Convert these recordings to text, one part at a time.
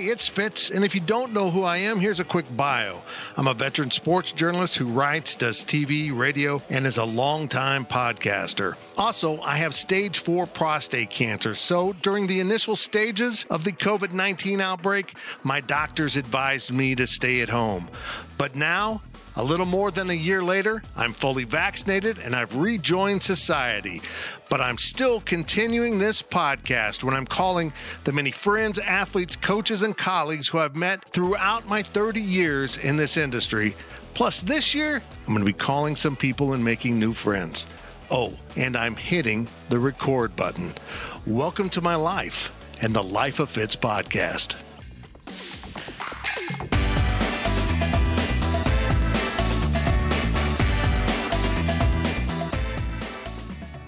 Hey, it's Fitz, and if you don't know who I am, here's a quick bio. I'm a veteran sports journalist who writes, does TV, radio, and is a longtime podcaster. Also, I have stage 4 prostate cancer, so during the initial stages of the COVID 19 outbreak, my doctors advised me to stay at home. But now, a little more than a year later, I'm fully vaccinated and I've rejoined society. But I'm still continuing this podcast when I'm calling the many friends, athletes, coaches, and colleagues who I've met throughout my 30 years in this industry. Plus, this year, I'm going to be calling some people and making new friends. Oh, and I'm hitting the record button. Welcome to my life and the Life of Fitz podcast.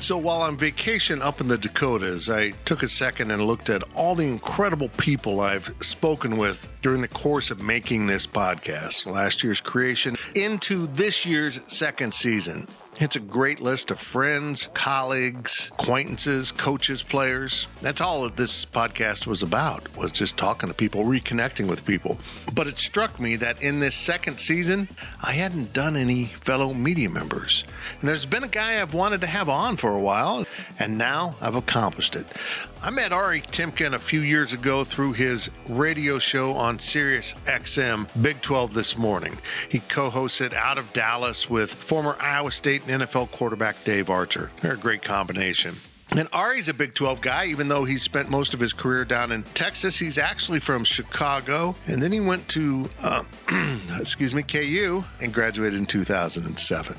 So while on vacation up in the Dakotas, I took a second and looked at all the incredible people I've spoken with during the course of making this podcast, last year's creation into this year's second season. It's a great list of friends, colleagues, acquaintances, coaches, players. That's all that this podcast was about, was just talking to people, reconnecting with people. But it struck me that in this second season, I hadn't done any fellow media members. And there's been a guy I've wanted to have on for a while, and now I've accomplished it. I met Ari Temkin a few years ago through his radio show on Sirius XM Big 12 this morning. He co hosted Out of Dallas with former Iowa State and NFL quarterback Dave Archer. They're a great combination. And Ari's a Big 12 guy, even though he's spent most of his career down in Texas. He's actually from Chicago, and then he went to, uh, excuse me, KU and graduated in 2007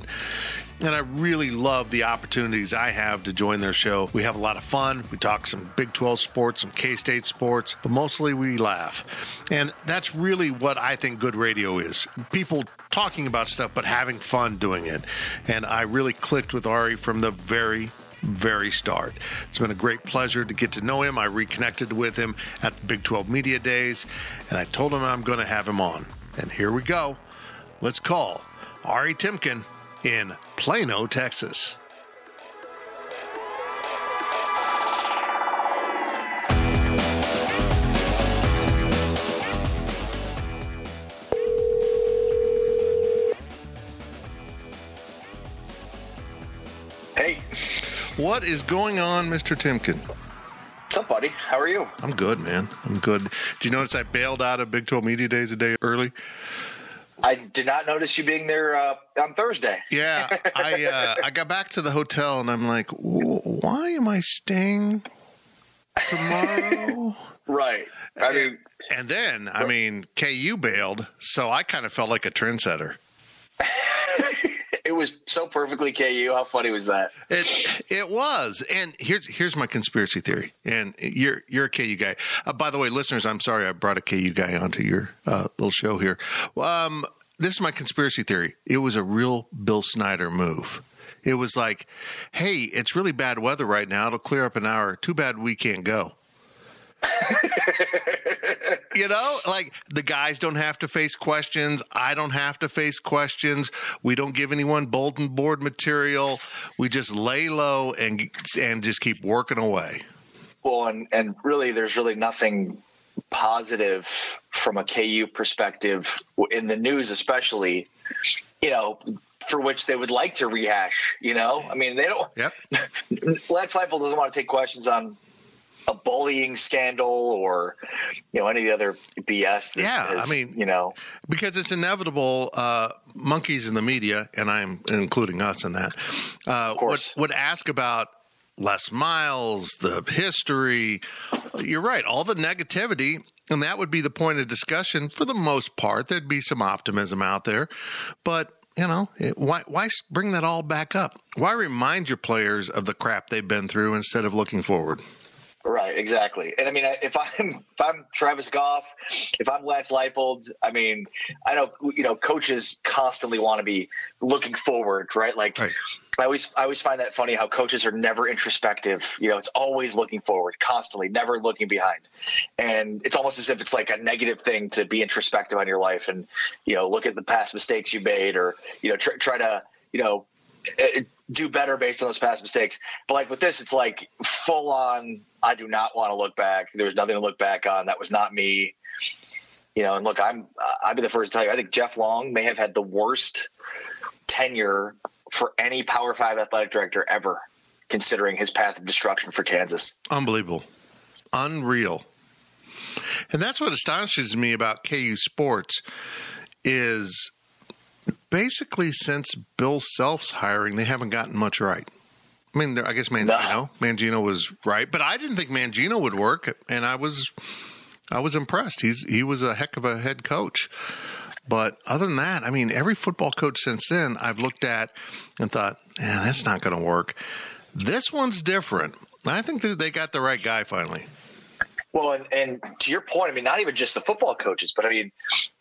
and I really love the opportunities I have to join their show. We have a lot of fun. We talk some Big 12 sports, some K State sports, but mostly we laugh. And that's really what I think good radio is people talking about stuff, but having fun doing it. And I really clicked with Ari from the very very start. It's been a great pleasure to get to know him. I reconnected with him at the Big 12 Media Days, and I told him I'm going to have him on. And here we go. Let's call Ari Temkin in Plano, Texas. Hey, What is going on, Mr. Temkin? what's up, buddy? How are you? I'm good, man. I'm good. Do you notice I bailed out of Big 12 Media Days a day early? I did not notice you being there uh, on Thursday. Yeah, I uh, I got back to the hotel and I'm like, "W- why am I staying tomorrow? Right. I mean, and then, I mean, KU bailed, so I kind of felt like a trendsetter. it was so perfectly KU. How funny was that? It it was, and here's here's my conspiracy theory. And you're you're a KU guy. Uh, by the way, listeners, I'm sorry I brought a KU guy onto your uh, little show here. Um, this is my conspiracy theory. It was a real Bill Snyder move. It was like, hey, it's really bad weather right now. It'll clear up an hour. Too bad we can't go. you know, like the guys don't have to face questions. I don't have to face questions. We don't give anyone bulletin board material. We just lay low and and just keep working away. Well, and and really, there's really nothing positive from a KU perspective in the news, especially. You know, for which they would like to rehash. You know, I mean, they don't. Yep. Lex Leipold doesn't want to take questions on a bullying scandal or you know any of the other BS. That Yeah, I mean- you know, because it's inevitable. Uh, monkeys in the media, and I'm including us in that, uh, would, course. would ask about Les Miles, the history. You're right, all the negativity, and that would be the point of discussion for the most part. There'd be some optimism out there, but you know, it, why why bring that all back up? Why remind your players of the crap they've been through instead of looking forward? Right, exactly. And I mean, if I'm if I'm Travis Goff, if I'm Lance Leipold, I mean, I know you know coaches constantly want to be looking forward, right? Like right. I always I always find that funny how coaches are never introspective. You know, it's always looking forward, constantly, never looking behind. And it's almost as if it's like a negative thing to be introspective on your life and you know look at the past mistakes you made or you know try, try to you know eh, do better based on those past mistakes. But like with this, it's like full on. I do not want to look back. There was nothing to look back on. That was not me. You know, and look, I'm I'd be the first to tell you. I think Jeff Long may have had the worst tenure for any Power Five athletic director ever, considering his path of destruction for Kansas. Unbelievable, unreal, and that's what astonishes me about KU sports is basically since Bill Self's hiring, they haven't gotten much right. I mean, I guess Mangino, no. Mangino was right, but I didn't think Mangino would work, and I was, I was impressed. He's he was a heck of a head coach. But other than that, I mean, every football coach since then I've looked at and thought, yeah, that's not going to work. This one's different. I think that they got the right guy finally. Well, and, and to your point, I mean, not even just the football coaches, but I mean,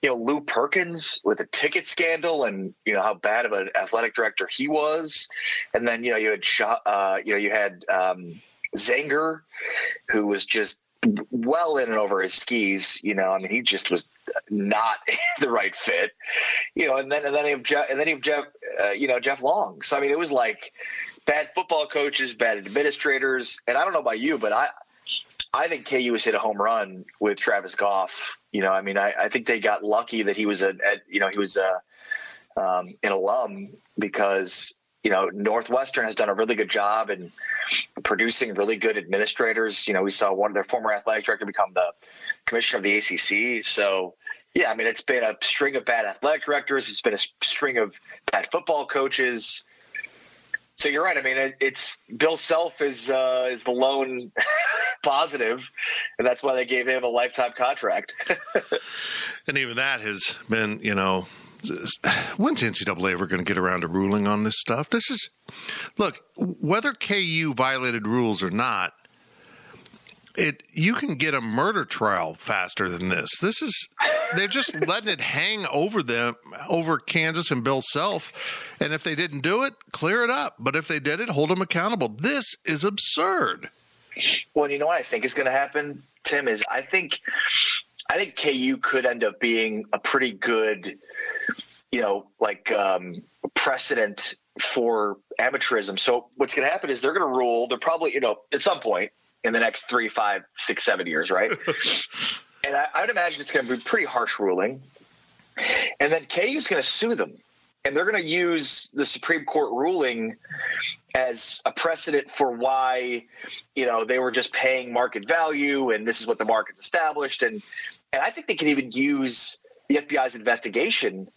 you know, Lew Perkins with the ticket scandal and you know how bad of an athletic director he was, and then you know you had uh, you know you had um, Zenger, who was just well in and over his skis. You know, I mean, he just was not the right fit. You know, and then and then you have Jeff, and then you have Jeff, uh, you know, Jeff Long. So I mean, it was like bad football coaches, bad administrators, and I don't know about you, but I. I think KU has hit a home run with Travis Goff. You know, I mean, I, I think they got lucky that he was a, you know, he was a, um, an alum because you know Northwestern has done a really good job in producing really good administrators. You know, we saw one of their former athletic director become the commissioner of the ACC. So, yeah, I mean, it's been a string of bad athletic directors. It's been a string of bad football coaches. So you're right. I mean, it, it's Bill Self is uh, is the lone positive, and that's why they gave him a lifetime contract. and even that has been, you know, when's NCAA ever going to get around to ruling on this stuff? This is, look, whether KU violated rules or not, it you can get a murder trial faster than this. This is they're just letting it hang over them over Kansas and Bill Self, and if they didn't do it, clear it up. But if they did it, hold them accountable. This is absurd. Well, you know what I think is going to happen, Tim is I think I think KU could end up being a pretty good, you know, like um, precedent for amateurism. So what's going to happen is they're going to rule. They're probably, you know, at some point in the next three, five, six, seven years, right? and I, I, would imagine it's going to be a pretty harsh ruling. And then KU is going to sue them, and they're going to use the Supreme Court ruling as a precedent for why, you know, they were just paying market value, and this is what the market's established, and and I think they can even use the FBI's investigation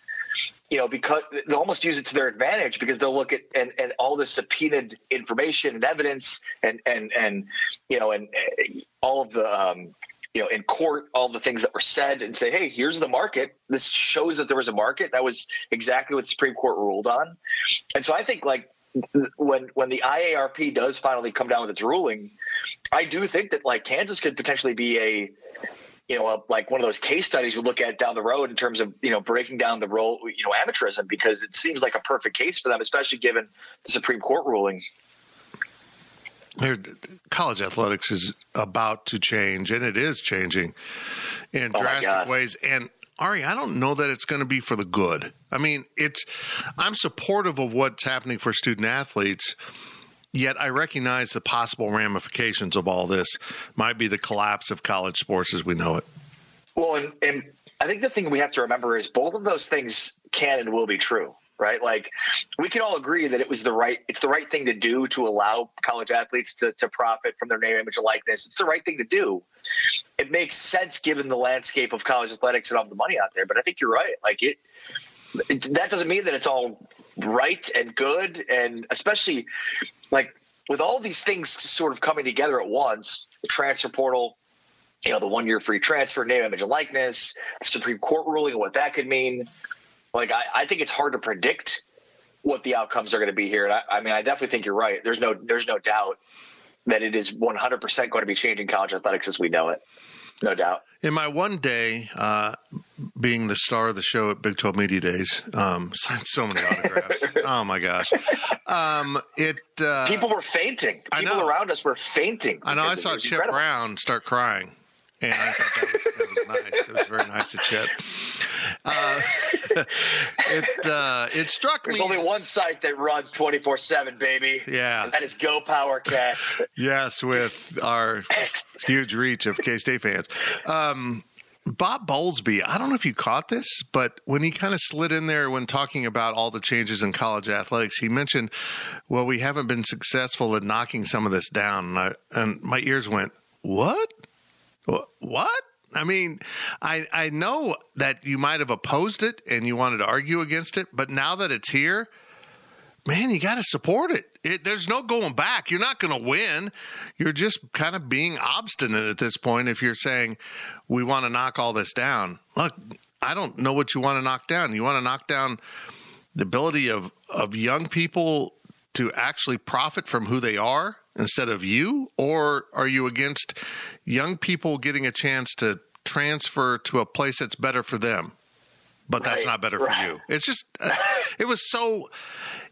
you know, because they'll almost use it to their advantage because they'll look at and, and all the subpoenaed information and evidence and and and you know and uh, all of the um, you know in court all the things that were said and say hey here's the market. This shows that there was a market. That was exactly what the Supreme Court ruled on. And so I think like when when the IARP does finally come down with its ruling I do think that like Kansas could potentially be a you know, a, like one of those case studies we look at down the road in terms of, you know, breaking down the role, you know, amateurism, because it seems like a perfect case for them, especially given the Supreme Court ruling. College athletics is about to change, and it is changing in oh drastic ways. And Ari, I don't know that it's going to be for the good. I mean, it's I'm supportive of what's happening for student athletes Yet I recognize the possible ramifications of all this might be the collapse of college sports as we know it. Well, and, and I think the thing we have to remember is both of those things can and will be true right? Like we can all agree that it was the right it's the right thing to do to allow college athletes to, to profit from their name, image, and likeness. It's the right thing to do. It makes sense given the landscape of college athletics and all the money out there. But I think you're right. Like it, it that doesn't mean that it's all right and good and especially like with all these things sort of coming together at once, the transfer portal, you know, the one year free transfer, name, image, and likeness, the Supreme Court ruling, what that could mean. Like I, I think it's hard to predict what the outcomes are going to be here. And I, I mean, I definitely think you're right. There's no there's no doubt that it is 100% going to be changing college athletics as we know it. No doubt. In my one day, uh, being the star of the show at Big 12 Media Days, um, signed so many autographs. oh my gosh. Um, it, uh, People were fainting. I People know. around us were fainting. I know I saw Chip incredible. Brown start crying. And I thought that was, that was nice. It was very nice of Chip. Uh, it uh, it struck There's me. only one site that runs 24 7, baby. Yeah. That is Go Power Cats. Yes, with our huge reach of K State fans. Um, Bob Bowlesby, I don't know if you caught this, but when he kind of slid in there when talking about all the changes in college athletics, he mentioned, "Well, we haven't been successful at knocking some of this down," and, I, and my ears went, "What? What?" I mean, I I know that you might have opposed it and you wanted to argue against it, but now that it's here, man, you got to support it. It. There's no going back. You're not going to win. You're just kind of being obstinate at this point if you're saying, we want to knock all this down. Look, I don't know what you want to knock down. You want to knock down the ability of, of young people to actually profit from who they are instead of you? Or are you against young people getting a chance to transfer to a place that's better for them? But that's not better right. for you. It's just, uh, it was so,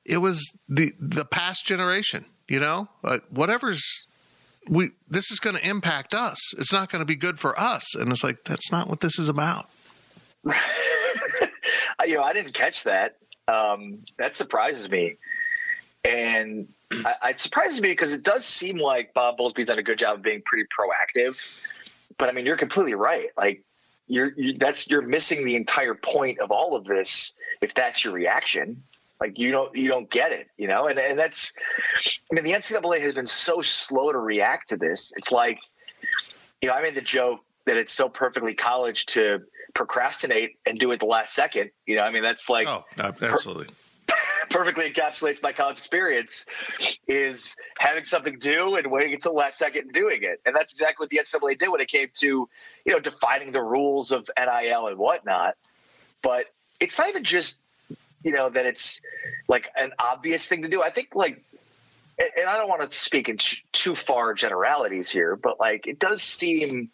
it was the the past generation, you know, whatever's we this is going to impact us. It's not going to be good for us, and it's like that's not what this is about. you know, I didn't catch that. Um, that surprises me, and I, it surprises me because it does seem like Bob Bowlesby's done a good job of being pretty proactive. But I mean, you're completely right. Like you're you, that's you're missing the entire point of all of this if that's your reaction. Like you don't you don't get it, you know, and and that's I mean the NCAA has been so slow to react to this. It's like you know I made the joke that it's so perfectly college to procrastinate and do it the last second. You know, I mean that's like Oh, uh, absolutely. perfectly encapsulates my college experience is having something do and waiting until the last second and doing it. And that's exactly what the NCAA did when it came to, you know, defining the rules of NIL and whatnot. But it's not even just, you know, that it's like an obvious thing to do. I think like, and I don't want to speak in too far generalities here, but like it does seem,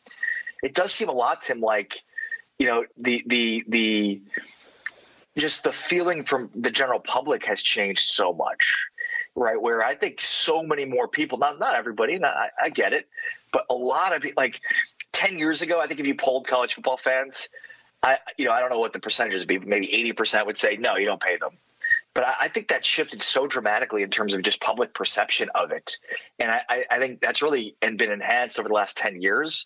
it does seem a lot, Tim, like, you know, the, the, the, just the feeling from the general public has changed so much right where i think so many more people not not everybody not, I, I get it but a lot of like 10 years ago i think if you polled college football fans i you know i don't know what the percentages would be maybe 80% would say no you don't pay them. But I, I think that shifted so dramatically in terms of just public perception of it. And I, I, think that's really and been enhanced over the last 10 years.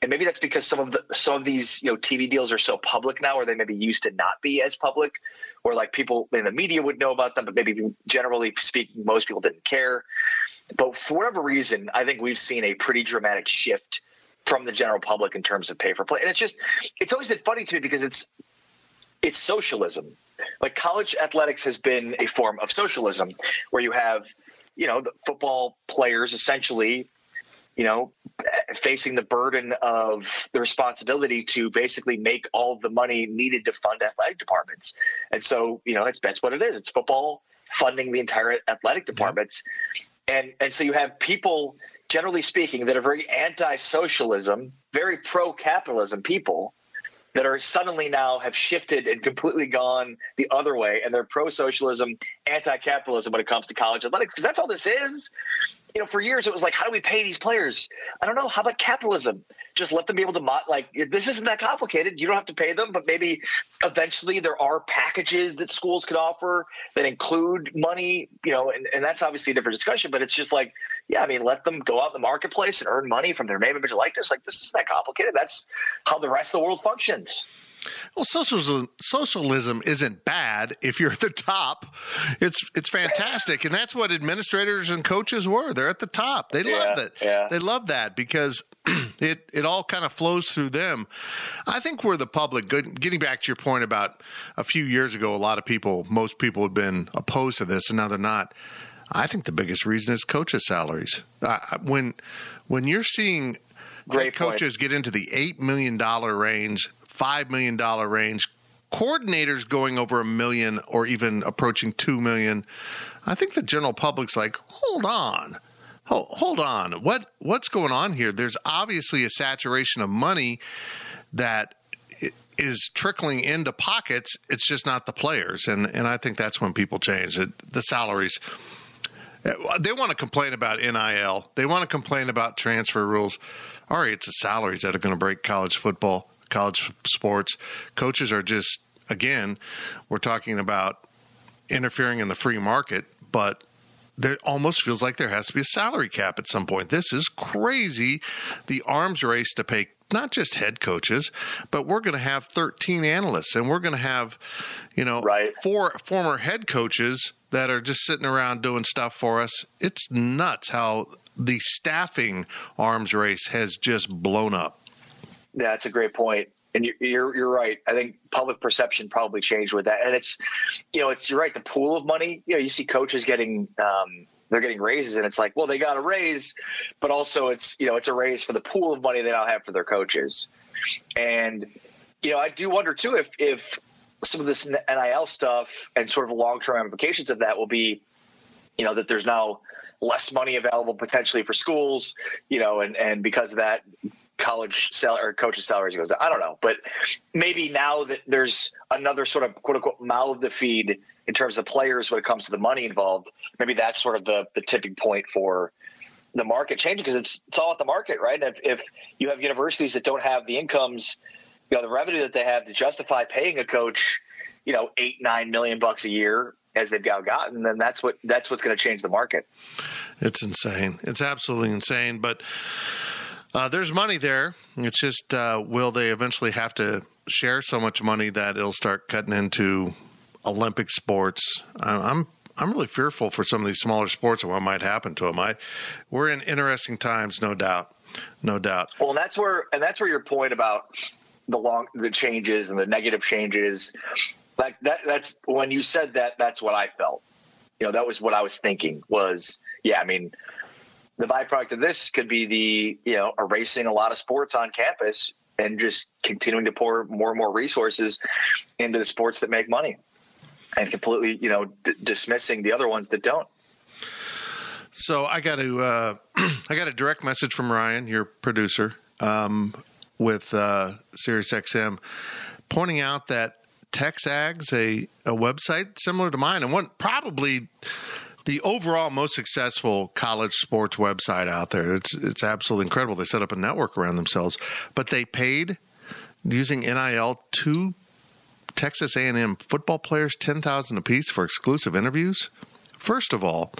And maybe that's because some of the some of these you know TV deals are so public now, or they maybe used to not be as public, or like people in the media would know about them, but maybe generally speaking, most people didn't care. But for whatever reason, I think we've seen a pretty dramatic shift from the general public in terms of pay for play, and it's just it's always been funny to me because it's it's socialism. Like college athletics has been a form of socialism, where you have you know the football players essentially you know, facing the burden of the responsibility to basically make all the money needed to fund athletic departments. And so, you know, that's that's what it is. It's football funding the entire athletic departments. And and so you have people generally speaking that are very anti-socialism, very pro-capitalism people that are suddenly now have shifted and completely gone the other way and they're pro-socialism, anti-capitalism when it comes to college athletics because that's all this is you know, for years it was like, how do we pay these players? I don't know. How about capitalism? Just let them be able to like this isn't that complicated. You don't have to pay them, but maybe eventually there are packages that schools could offer that include money. You know, and, and that's obviously a different discussion. But it's just like, yeah, I mean, let them go out in the marketplace and earn money from their name, image, likeness. Like this isn't that complicated. That's how the rest of the world functions. Well, socialism socialism isn't bad if you're at the top. It's it's fantastic, and that's what administrators and coaches were. They're at the top. They love Yeah, it. yeah. They love that because it it all kind of flows through them. I think we're the public. Good, getting back to your point about a few years ago, a lot of people, most people, had been opposed to this, and now they're not. I think the biggest reason is coaches' salaries. Uh, when when you're seeing Great head point. coaches get into the eight million dollar range, five million dollar range, coordinators going over a million or even approaching two million. I think the general public's like, hold on. Hold on. What what's going on here? There's obviously a saturation of money that is trickling into pockets. It's just not the players, and and I think that's when people change it. The salaries. Eh, they want to complain about NIL. They want to complain about transfer rules. All right, it's the salaries that are going to break college football, college sports. Coaches are just again, we're talking about interfering in the free market, but there almost feels like there has to be a salary cap at some point. This is crazy. The arms race to pay not just head coaches, but we're going to have 13 analysts and we're going to have, you know, right. four former head coaches that are just sitting around doing stuff for us. It's nuts how the staffing arms race has just blown up. That's a great point. And you're you're right. I think public perception probably changed with that, and it's you know it's you're right. The pool of money, you know, you see coaches getting um, they're getting raises and it's like well they got a raise but also it's you know it's a raise for the pool of money they now have for their coaches and you know i do wonder too if if some of this nil stuff and sort of long-term ramifications of that will be you know that there's now less money available potentially for schools you know and and because of that college salary or coaches salaries goes down. I don't know, but maybe now that there's another sort of quote unquote mouth to feed in terms of players when it comes to the money involved, maybe that's sort of the the tipping point for the market changing because it's it's all at the market, right? And if, if you have universities that don't have the incomes, you know, the revenue that they have to justify paying a coach, you know, eight nine million bucks a year as they've now gotten, then that's what that's what's going to change the market. It's insane. It's absolutely insane, but uh, there's money there. It's just uh, will they eventually have to share so much money that it'll start cutting into Olympic sports? I'm I'm really fearful for some of these smaller sports and what might happen to them. I we're in interesting times, no doubt, no doubt. Well, that's where and that's where your point about the long the changes and the negative changes, like that. That's when you said that. That's what I felt. You know, that was what I was thinking. Was yeah. I mean, the byproduct of this could be the you know erasing a lot of sports on campus and just continuing to pour more and more resources into the sports that make money and completely you know d- dismissing the other ones that don't. So i got to uh, i got a direct message from ryan your producer um, with uh, SiriusXM pointing out that texags a, a website similar to mine and one probably the overall most successful college sports website out there. It's it's absolutely incredible. They set up a network around themselves, but they paid using NIL two Texas A&M football players ten thousand apiece for exclusive interviews. First of all,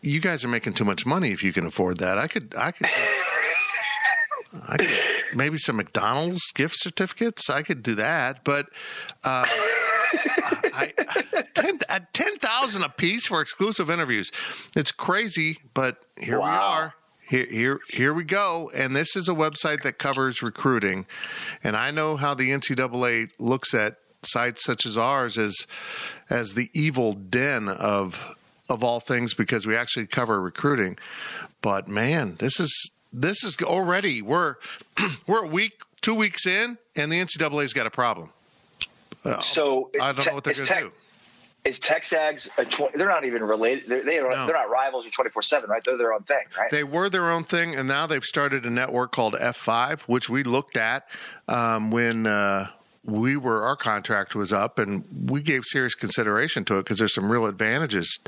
you guys are making too much money if you can afford that. I could I could. I could maybe some McDonald's gift certificates. I could do that, but uh, I, ten uh, thousand a piece for exclusive interviews. It's crazy, but here wow. we are. Here, here, here we go. And this is a website that covers recruiting. And I know how the NCAA looks at sites such as ours as as the evil den of of all things because we actually cover recruiting. But man, this is this is already we're we're a week, two weeks in, and the NCAA's got a problem. So I don't know what they're going to do. Is Texags a tw- they're not even related. They're, they are, no. they're not rivals four seven, right? They're their own thing, right? They were their own thing, and now they've started a network called F five, which we looked at um, when uh, we were our contract was up, and we gave serious consideration to it because there's some real advantages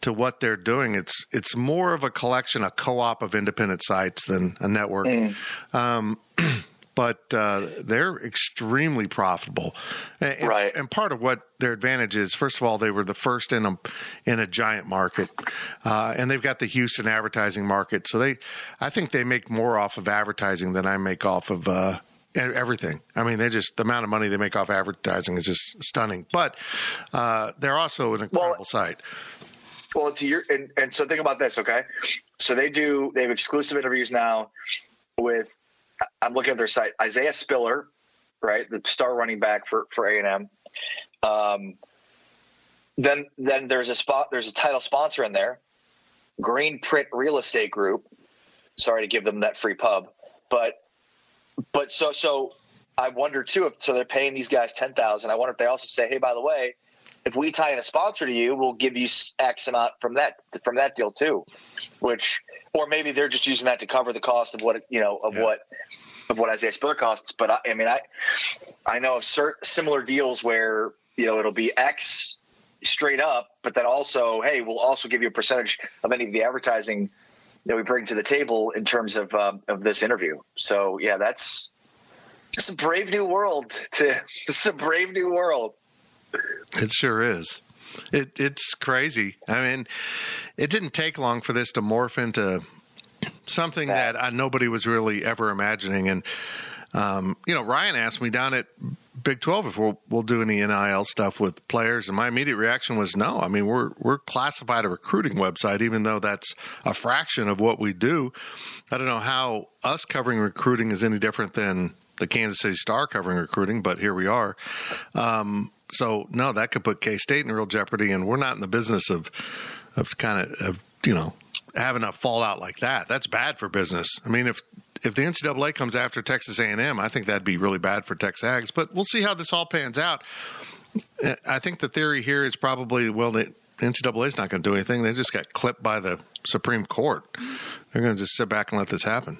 to what they're doing. It's it's more of a collection, a co op of independent sites than a network. Mm. Um, but uh, they're extremely profitable. And, right. And part of what their advantage is, first of all, they were the first in a in a giant market, uh, and they've got the Houston advertising market. So they, I think they make more off of advertising than I make off of. Uh, everything. I mean, they just the amount of money they make off advertising is just stunning. But uh, they're also an incredible well, site. Well, to your and, and so think about this, okay? So they do they have exclusive interviews now with I'm looking at their site. Isaiah Spiller, right, the star running back for for A and M. Um, then then there's a spot. There's a title sponsor in there, Green Print Real Estate Group. Sorry to give them that free pub, but but so so I wonder too if so they're paying these guys ten thousand. I wonder if they also say, hey, by the way, if we tie in a sponsor to you, we'll give you X amount from that from that deal too, which or maybe they're just using that to cover the cost of what you know of Yeah. what of what Isaiah Spiller costs. But I, I mean, I I know of cert, similar deals where you know it'll be X straight up, but then also, hey, we'll also give you a percentage of any of the advertising that we bring to the table in terms of um, of this interview. So yeah, that's it's a brave new world. To it's a brave new world. It sure is. It it's crazy. I mean, it didn't take long for this to morph into something that uh, nobody was really ever imagining. And um, you know, Ryan asked me down at Big Twelve if we'll we'll do any NIL stuff with players, and my immediate reaction was no. I mean, we're we're classified a recruiting website, even though that's a fraction of what we do. I don't know how us covering recruiting is any different than the Kansas City Star covering recruiting, but here we are. Um, so no, that could put K State in real jeopardy, and we're not in the business of of kind of, you know having a fallout like that. That's bad for business. I mean, if if the NCAA comes after Texas A and M, I think that'd be really bad for Tex Ags. But we'll see how this all pans out. Eh, I think the theory here is probably well, the NCAA is not going to do anything. They just got clipped by the Supreme Court. They're going to just sit back and let this happen.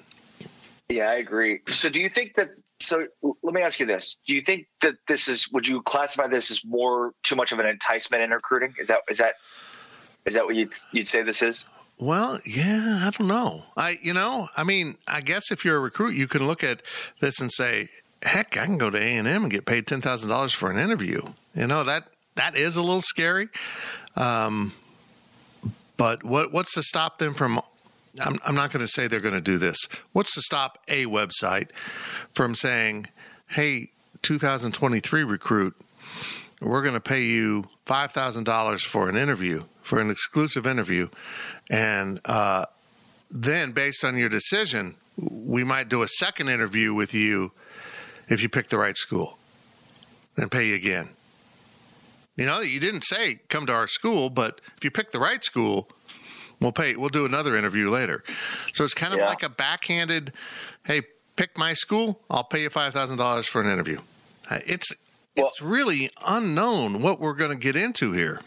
Yeah, I agree. So do you think that? So let me ask you this: Do you think that this is? Would you classify this as more too much of an enticement in recruiting? Is that is that is that what you'd you'd say this is? Well, yeah, I don't know. I, you know, I mean, I guess if you're a recruit, you can look at this and say, "Heck, I can go to A and M and get paid ten thousand dollars for an interview." You know that that is a little scary. Um, but what what's to stop them from? I'm, I'm not going to say they're going to do this. What's to stop a website from saying, "Hey, 2023 recruit, we're going to pay you five thousand dollars for an interview, for an exclusive interview, and uh, then based on your decision, we might do a second interview with you if you pick the right school, and pay you again." You know, you didn't say come to our school, but if you pick the right school, we'll pay. We'll do another interview later. So it's kind of Yeah. like a backhanded, "Hey, pick my school. I'll pay you five thousand dollars for an interview." Uh, It's Well- it's really unknown what we're going to get into here.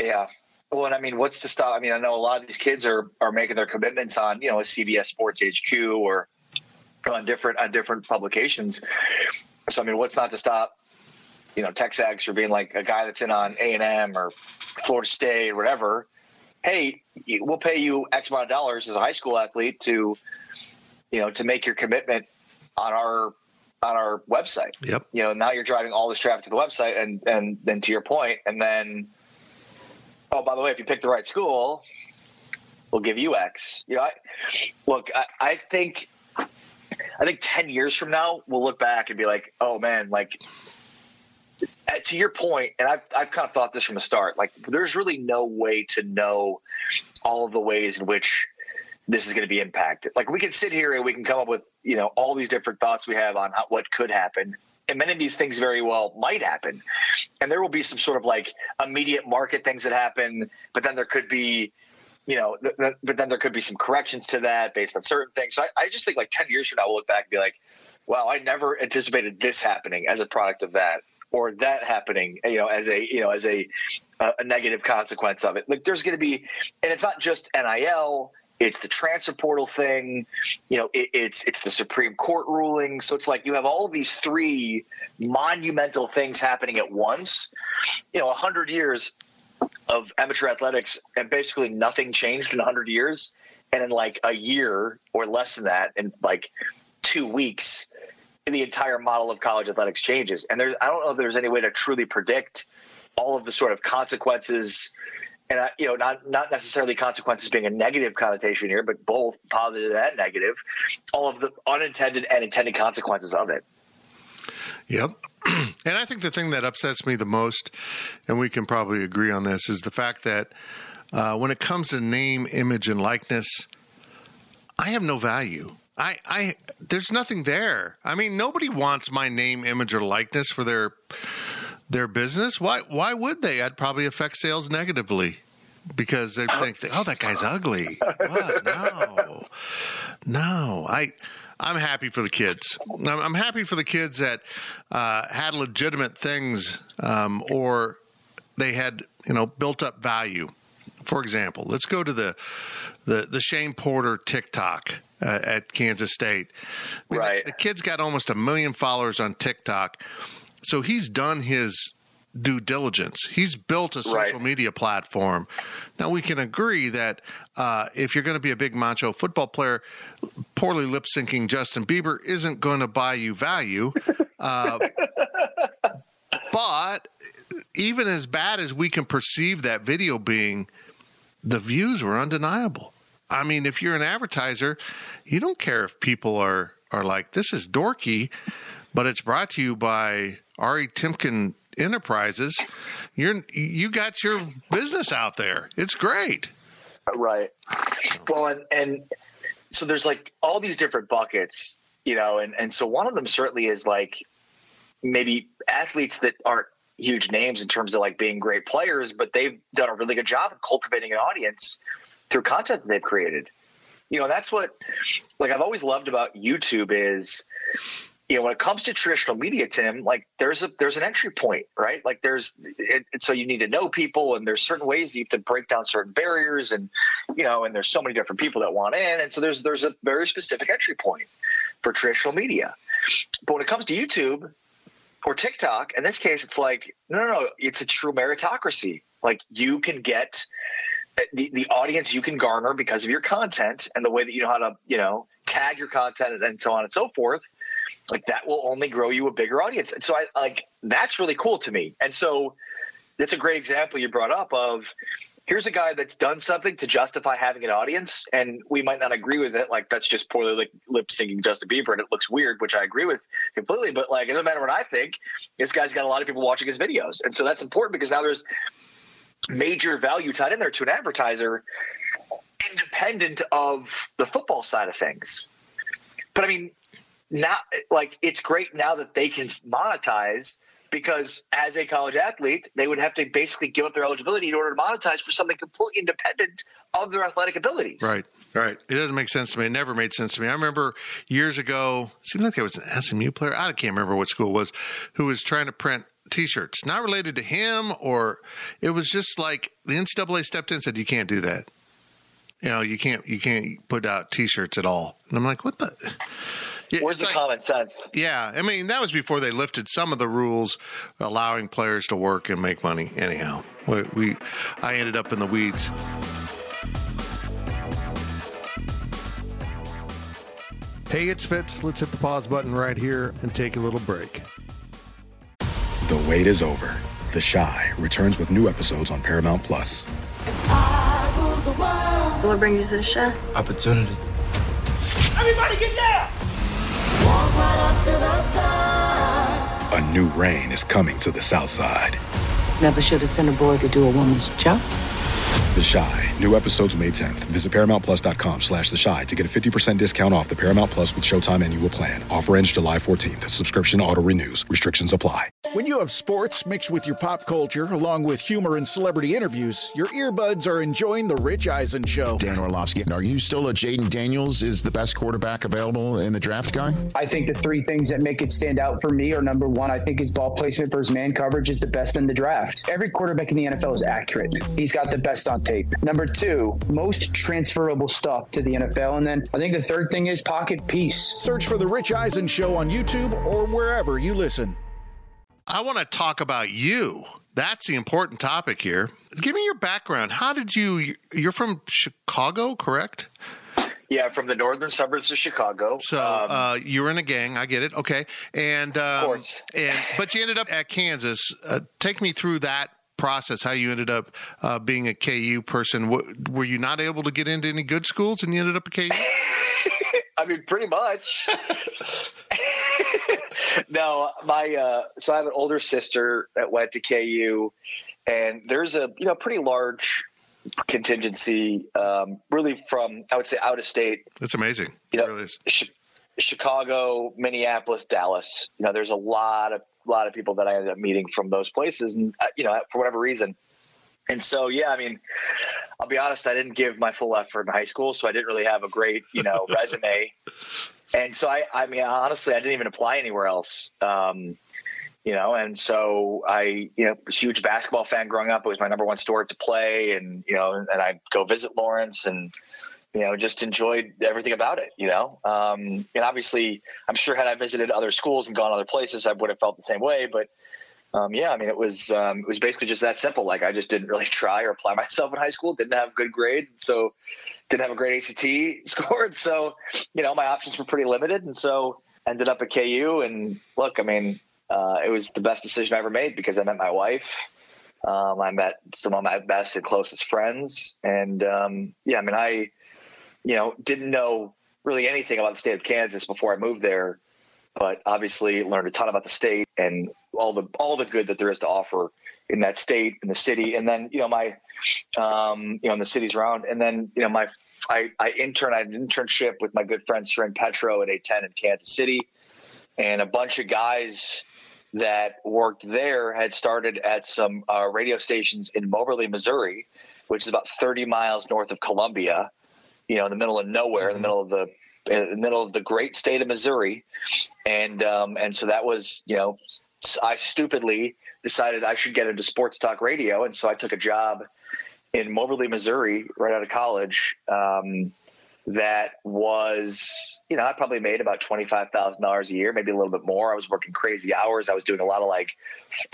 Yeah. Well, and I mean, what's to stop? I mean, I know a lot of these kids are are making their commitments on you know a CBS Sports HQ or on different on different publications. So I mean, what's not to stop? You know, Texags for being like a guy that's in on A and M or Florida State or whatever. Hey, we'll pay you X amount of dollars as a high school athlete to, you know, to make your commitment on our on our website Yep. you know now you're driving all this traffic to the website and and then to your point and then oh by the way if you pick the right school we'll give you x you know I, look I, I think i think 10 years from now we'll look back and be like oh man like Uh, to your point and I've, I've kind of thought this from the start like there's really no way to know all of the ways in which this is going to be impacted. Like we can sit here and we can come up with, you know, all these different thoughts we have on how, what could happen. And many of these things very well might happen. And there will be some sort of like immediate market things that happen, but then there could be, you know, th- th- but then there could be some corrections to that based on certain things. So I, I just think like 10 years from now, we'll look back and be like, wow, I never anticipated this happening as a product of that or that happening, you know, as a, you know, as a, a negative consequence of it. Like there's going to be, and it's not just NIL, it's the transfer portal thing, you know, it, it's it's the Supreme Court ruling. So it's like you have all these three monumental things happening at once. You know, hundred years of amateur athletics and basically nothing changed in hundred years, and in like a year or less than that, in like two weeks, the entire model of college athletics changes. And there's I don't know if there's any way to truly predict all of the sort of consequences and I, you know, not not necessarily consequences being a negative connotation here, but both positive and negative, all of the unintended and intended consequences of it. Yep. and I think the thing that upsets me the most, and we can probably agree on this, is the fact that uh, when it comes to name, image, and likeness, I have no value. I, I, there's nothing there. I mean, nobody wants my name, image, or likeness for their their business. Why? Why would they? I'd probably affect sales negatively because they think, "Oh, that guy's ugly." What? No, no. I I'm happy for the kids. I'm, I'm happy for the kids that uh, had legitimate things um, or they had, you know, built up value. For example, let's go to the the, the Shane Porter TikTok uh, at Kansas State. I mean, Right. The, the kid's got almost a million followers on TikTok, so he's done his due diligence. He's built a social Right. media platform. Now we can agree that uh, if you're going to be a big macho football player, poorly lip syncing Justin Bieber isn't going to buy you value. Uh, but even as bad as we can perceive that video being, the views were undeniable. I mean, if you're an advertiser, you don't care if people are are like, "This is dorky," but it's brought to you by Ari Temkin Enterprises. You're you got your business out there. It's great. Right. Well, and, and so there's like all these different buckets, you know, and, and so one of them certainly is like maybe athletes that aren't huge names in terms of like being great players, but they've done a really good job of cultivating an audience through content that they've created. You know, that's what like I've always loved about YouTube is you know when it comes to traditional media tim like there's a there's an entry point right? Like there's it, it- so you need to know people and there's certain ways you have to break down certain barriers and you know and there's so many different people that want in and so there's there's a very specific entry point for traditional media. But when it comes to youtube or tiktok in this case it's like no no no it's a true meritocracy. Like you can get the, the audience you can garner because of your content and the way that you know how to you know tag your content and so on and so forth like that will only grow you a bigger audience. And so I like that's really cool to me. And so that's a great example you brought up of here's a guy that's done something to justify having an audience and we might not agree with it like that's just poorly lip, lip syncing Justin Bieber and it looks weird which I agree with completely but like it doesn't matter what I think this guy's got a lot of people watching his videos and so that's important because now there's major value tied in there to an advertiser independent of the football side of things but I mean now like it's great now that they can monetize because as a college athlete they would have to basically give up their eligibility in order to monetize for something completely independent of their athletic abilities Right. Right. It doesn't make sense to me. It never made sense to me. I remember years ago, seemed like there was an SMU player. I can't remember what school it was, who was trying to print T-shirts, not related to him, or it was just like the NCAA stepped in and said, "You can't do that. You know, you can't, you can't put out T-shirts at all." And I'm like, "What the?" Yeah, where's the like- common sense Yeah, I mean that was before they lifted some of the rules allowing players to work and make money. Anyhow, we, we I ended up in the weeds. Hey, it's Fitz. Let's hit the pause button right here and take a little break. The wait is over. The Shy returns with new episodes on Paramount Plus. What brings you to the show? Opportunity. Everybody get down! Right a new reign is coming to the South Side. Never should have sent a boy to do a woman's job. The Shy. New episodes May 10th. Visit ParamountPlus.com slash The Shy to get a 50% discount off the Paramount Plus with Showtime annual plan. Offer ends July 14th. Subscription auto-renews. Restrictions apply. When you have sports mixed with your pop culture, along with humor and celebrity interviews, your earbuds are enjoying The Rich Eisen Show. Dan Orlovsky. Are you still a Jayden Daniels is the best quarterback available in the draft guy? I think the three things that make it stand out for me are number one, I think his ball placement versus man coverage is the best in the draft. Every quarterback in the NFL is accurate. He's got the best on tape. Number two, most transferable stuff to the NFL. And then I think the third thing is pocket peace. Search for The Rich Eisen Show on YouTube or wherever you listen. I want to talk about you. That's the important topic here. Give me your background. How did you? You're from Chicago, correct? yeah from the northern suburbs of Chicago So Um, uh, you were in a gang. I get it. Okay, and um, course. and but you ended up at Kansas. Uh, take me through that process. How you ended up uh, being a KU person. What, were you not able to get into any good schools, and you ended up at KU? I mean, pretty much. no, my uh, so I have an older sister that went to KU, and there's a you know pretty large contingency, um, really from I would say out of state. That's amazing. You know, really. Chicago, Minneapolis, Dallas. You know, there's a lot of lot of people that I ended up meeting from those places, and uh, you know, for whatever reason. And so, yeah, I mean, I'll be honest, I didn't give my full effort in high school, so I didn't really have a great, you know, resume and so I, I mean, honestly, I didn't even apply anywhere else. Um, you know, and so I, you know, was a huge basketball fan growing up. It was my number one sport to play, and you know, and I'd go visit Lawrence, and you know, just enjoyed everything about it. You know, um, and obviously, I'm sure had I visited other schools and gone other places, I would have felt the same way. But um, yeah, I mean, it was um, it was basically just that simple. Like I just didn't really try or apply myself in high school. Didn't have good grades, and so didn't have a great ACT scored. So you know, my options were pretty limited, and so ended up at KU. And look, I mean, uh, it was the best decision I ever made because I met my wife. Um, I met some of my best and closest friends, and um, yeah, I mean, I you know didn't know really anything about the state of Kansas before I moved there but obviously learned a ton about the state and all the all the good that there is to offer in that state in the city and then you know my um, you know in the cities around. And then you know my I, I interned I had an internship with my good friend Soren Petro at 810 in Kansas City and a bunch of guys that worked there had started at some uh, radio stations in Moberly, Missouri, which is about 30 miles north of Columbia, you know, in the middle of nowhere, in the middle of the in the middle of the great state of Missouri, and um, and so that was you know I stupidly decided I should get into sports talk radio, and so I took a job in Moberly, Missouri, right out of college. Um, that was, you know, I probably made about twenty five thousand dollars a year, maybe a little bit more. I was working crazy hours. I was doing a lot of like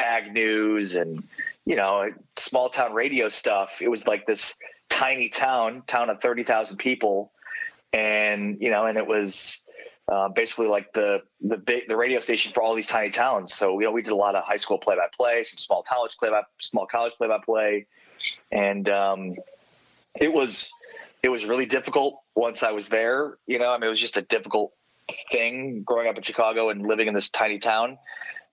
ag news and you know small town radio stuff. It was like this tiny town, town of thirty thousand people, and you know, and it was uh, basically like the the big, the radio station for all these tiny towns. So you know, we did a lot of high school play by play, some small college play by small college play by play, and um, it was it was really difficult once I was there. You know, I mean, it was just a difficult thing growing up in Chicago and living in this tiny town.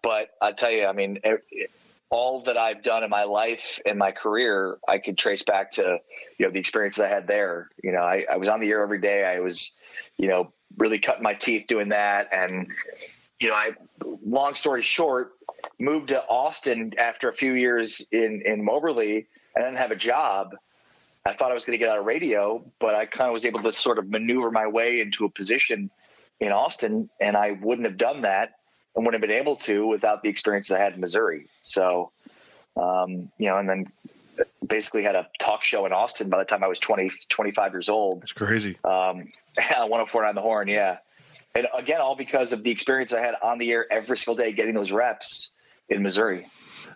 But I tell you, I mean, it, all that I've done in my life and my career, I could trace back to, you know, the experiences I had there. You know, I, I was on the air every day. I was, you know, really cutting my teeth doing that. And, you know, I, long story short, moved to Austin after a few years in, in Moberly and didn't have a job. I thought I was going to get out of radio, but I kind of was able to sort of maneuver my way into a position in Austin, and I wouldn't have done that and wouldn't have been able to without the experience I had in Missouri. So, um, you know, and then basically had a talk show in Austin by the time I was 20, 25 years old. It's crazy. Um, 1049 the horn. Yeah. And again, all because of the experience I had on the air every single day, getting those reps in Missouri.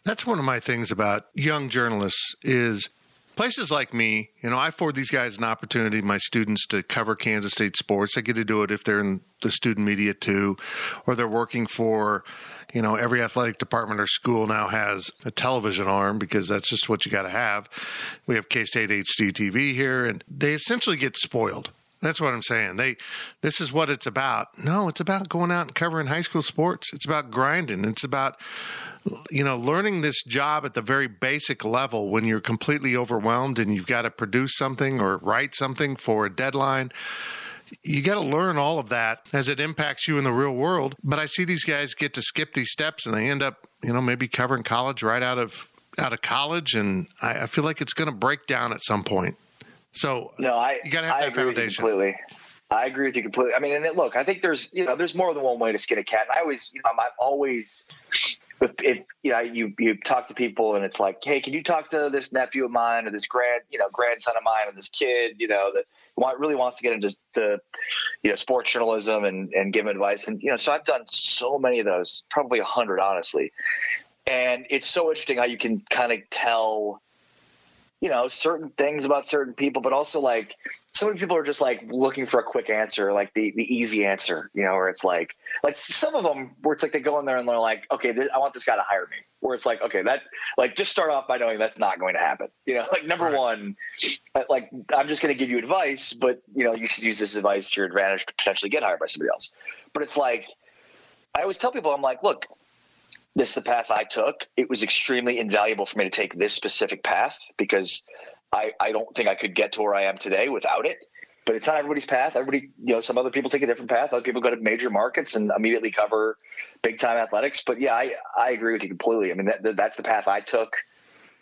That's one of my things about young journalists is places like me, you know, I afford these guys an opportunity, my students, to cover Kansas State sports. They get to do it if they're in the student media too, or they're working for, you know, every athletic department or school now has a television arm because that's just what you got to have. We have K State HD TV here, and they essentially get spoiled. That's what I'm saying. They, this is what it's about. No, it's about going out and covering high school sports. It's about grinding. It's about you know, learning this job at the very basic level when you're completely overwhelmed and you've got to produce something or write something for a deadline. You got to learn all of that as it impacts you in the real world. But I see these guys get to skip these steps and they end up, you know, maybe covering college right out of out of college, and I, I feel like it's going to break down at some point. So no, I you got to have I that agree foundation. With you completely. I agree with you completely. I mean, and it, look, I think there's you know there's more than one way to skin a cat. And I always you know I'm always if, if you know you you talk to people and it's like, hey, can you talk to this nephew of mine or this grand you know grandson of mine or this kid you know that want, really wants to get into the you know sports journalism and and give advice? And you know so I've done so many of those, probably a hundred honestly, and it's so interesting how you can kind of tell you know certain things about certain people, but also like so many people are just like looking for a quick answer, like the the easy answer, you know, where it's like like some of them where it's like they go in there and they're like, okay, this, I want this guy to hire me. Where it's like, okay, that like just start off by knowing that's not going to happen. You know, like number right. one, uh, like I'm just going to give you advice, but you know, you should use this advice to your advantage to potentially get hired by somebody else. But it's like I always tell people, I'm like, look, this is the path I took. It was extremely invaluable for me to take this specific path because I, I don't think I could get to where I am today without it. But it's not everybody's path. Everybody, you know, some other people take a different path. Other people go to major markets and immediately cover big time athletics. But yeah, I, I agree with you completely. I mean, that, that's the path I took.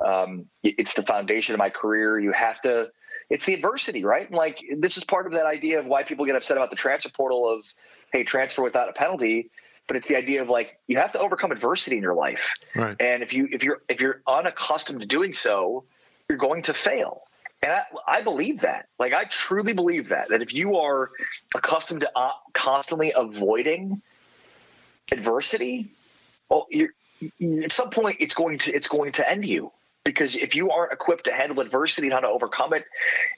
Um, it's the foundation of my career. You have to. It's the adversity, right? And like this is part of that idea of why people get upset about the transfer portal of, hey, transfer without a penalty. But it's the idea of like you have to overcome adversity in your life, right. and if you if you're if you're unaccustomed to doing so, you're going to fail. And I, I believe that. Like I truly believe that. That if you are accustomed to uh, constantly avoiding adversity, well, you're at some point it's going to it's going to end you because if you aren't equipped to handle adversity and how to overcome it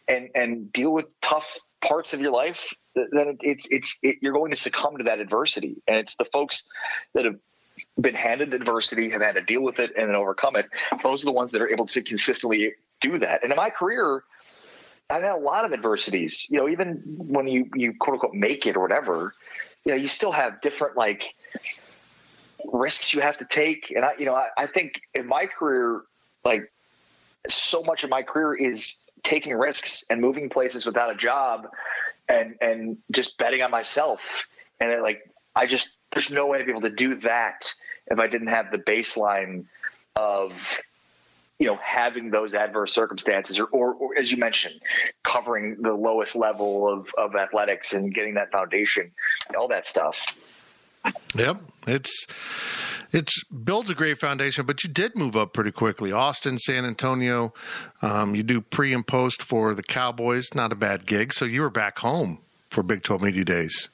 and and deal with tough parts of your life then it's it's it, you're going to succumb to that adversity. And it's the folks that have been handed adversity have had to deal with it and then overcome it. Those are the ones that are able to consistently do that. And in my career i've had a lot of adversities. You know even when you you quote unquote make it or whatever you know you still have different like risks you have to take. And I, you know, I, I think in my career, like so much of my career is taking risks and moving places without a job and, and just betting on myself. And it, like, I just, there's no way to be able to do that if I didn't have the baseline of, you know, having those adverse circumstances or, or, or, as you mentioned, covering the lowest level of, of athletics and getting that foundation, all that stuff. Yep, it's it's builds a great foundation, but you did move up pretty quickly. Austin, San Antonio, um, you do pre and post for the Cowboys. Not a bad gig. So you were back home for Big Twelve Media Days.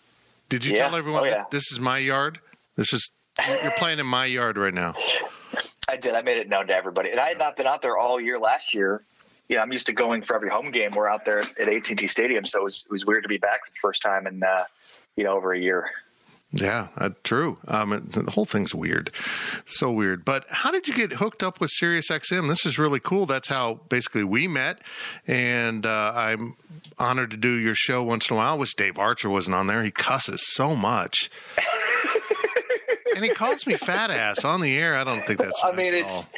Did you yeah. tell everyone oh, yeah. this is my yard? This is you're playing in my yard right now. I did. I made it known to everybody, and I had not been out there all year last year. Yeah, I'm used to going for every home game. We're out there at AT&T Stadium, so it was, it was weird to be back for the first time in uh, you know over a year. Yeah, uh, true. Um, the whole thing's weird, so weird. But how did you get hooked up with SiriusXM? This is really cool. That's how basically we met, and uh, I'm honored to do your show once in a while. I wish Dave Archer wasn't on there. He cusses so much. and he calls me fat ass on the air. I don't think that's. I nice mean, it's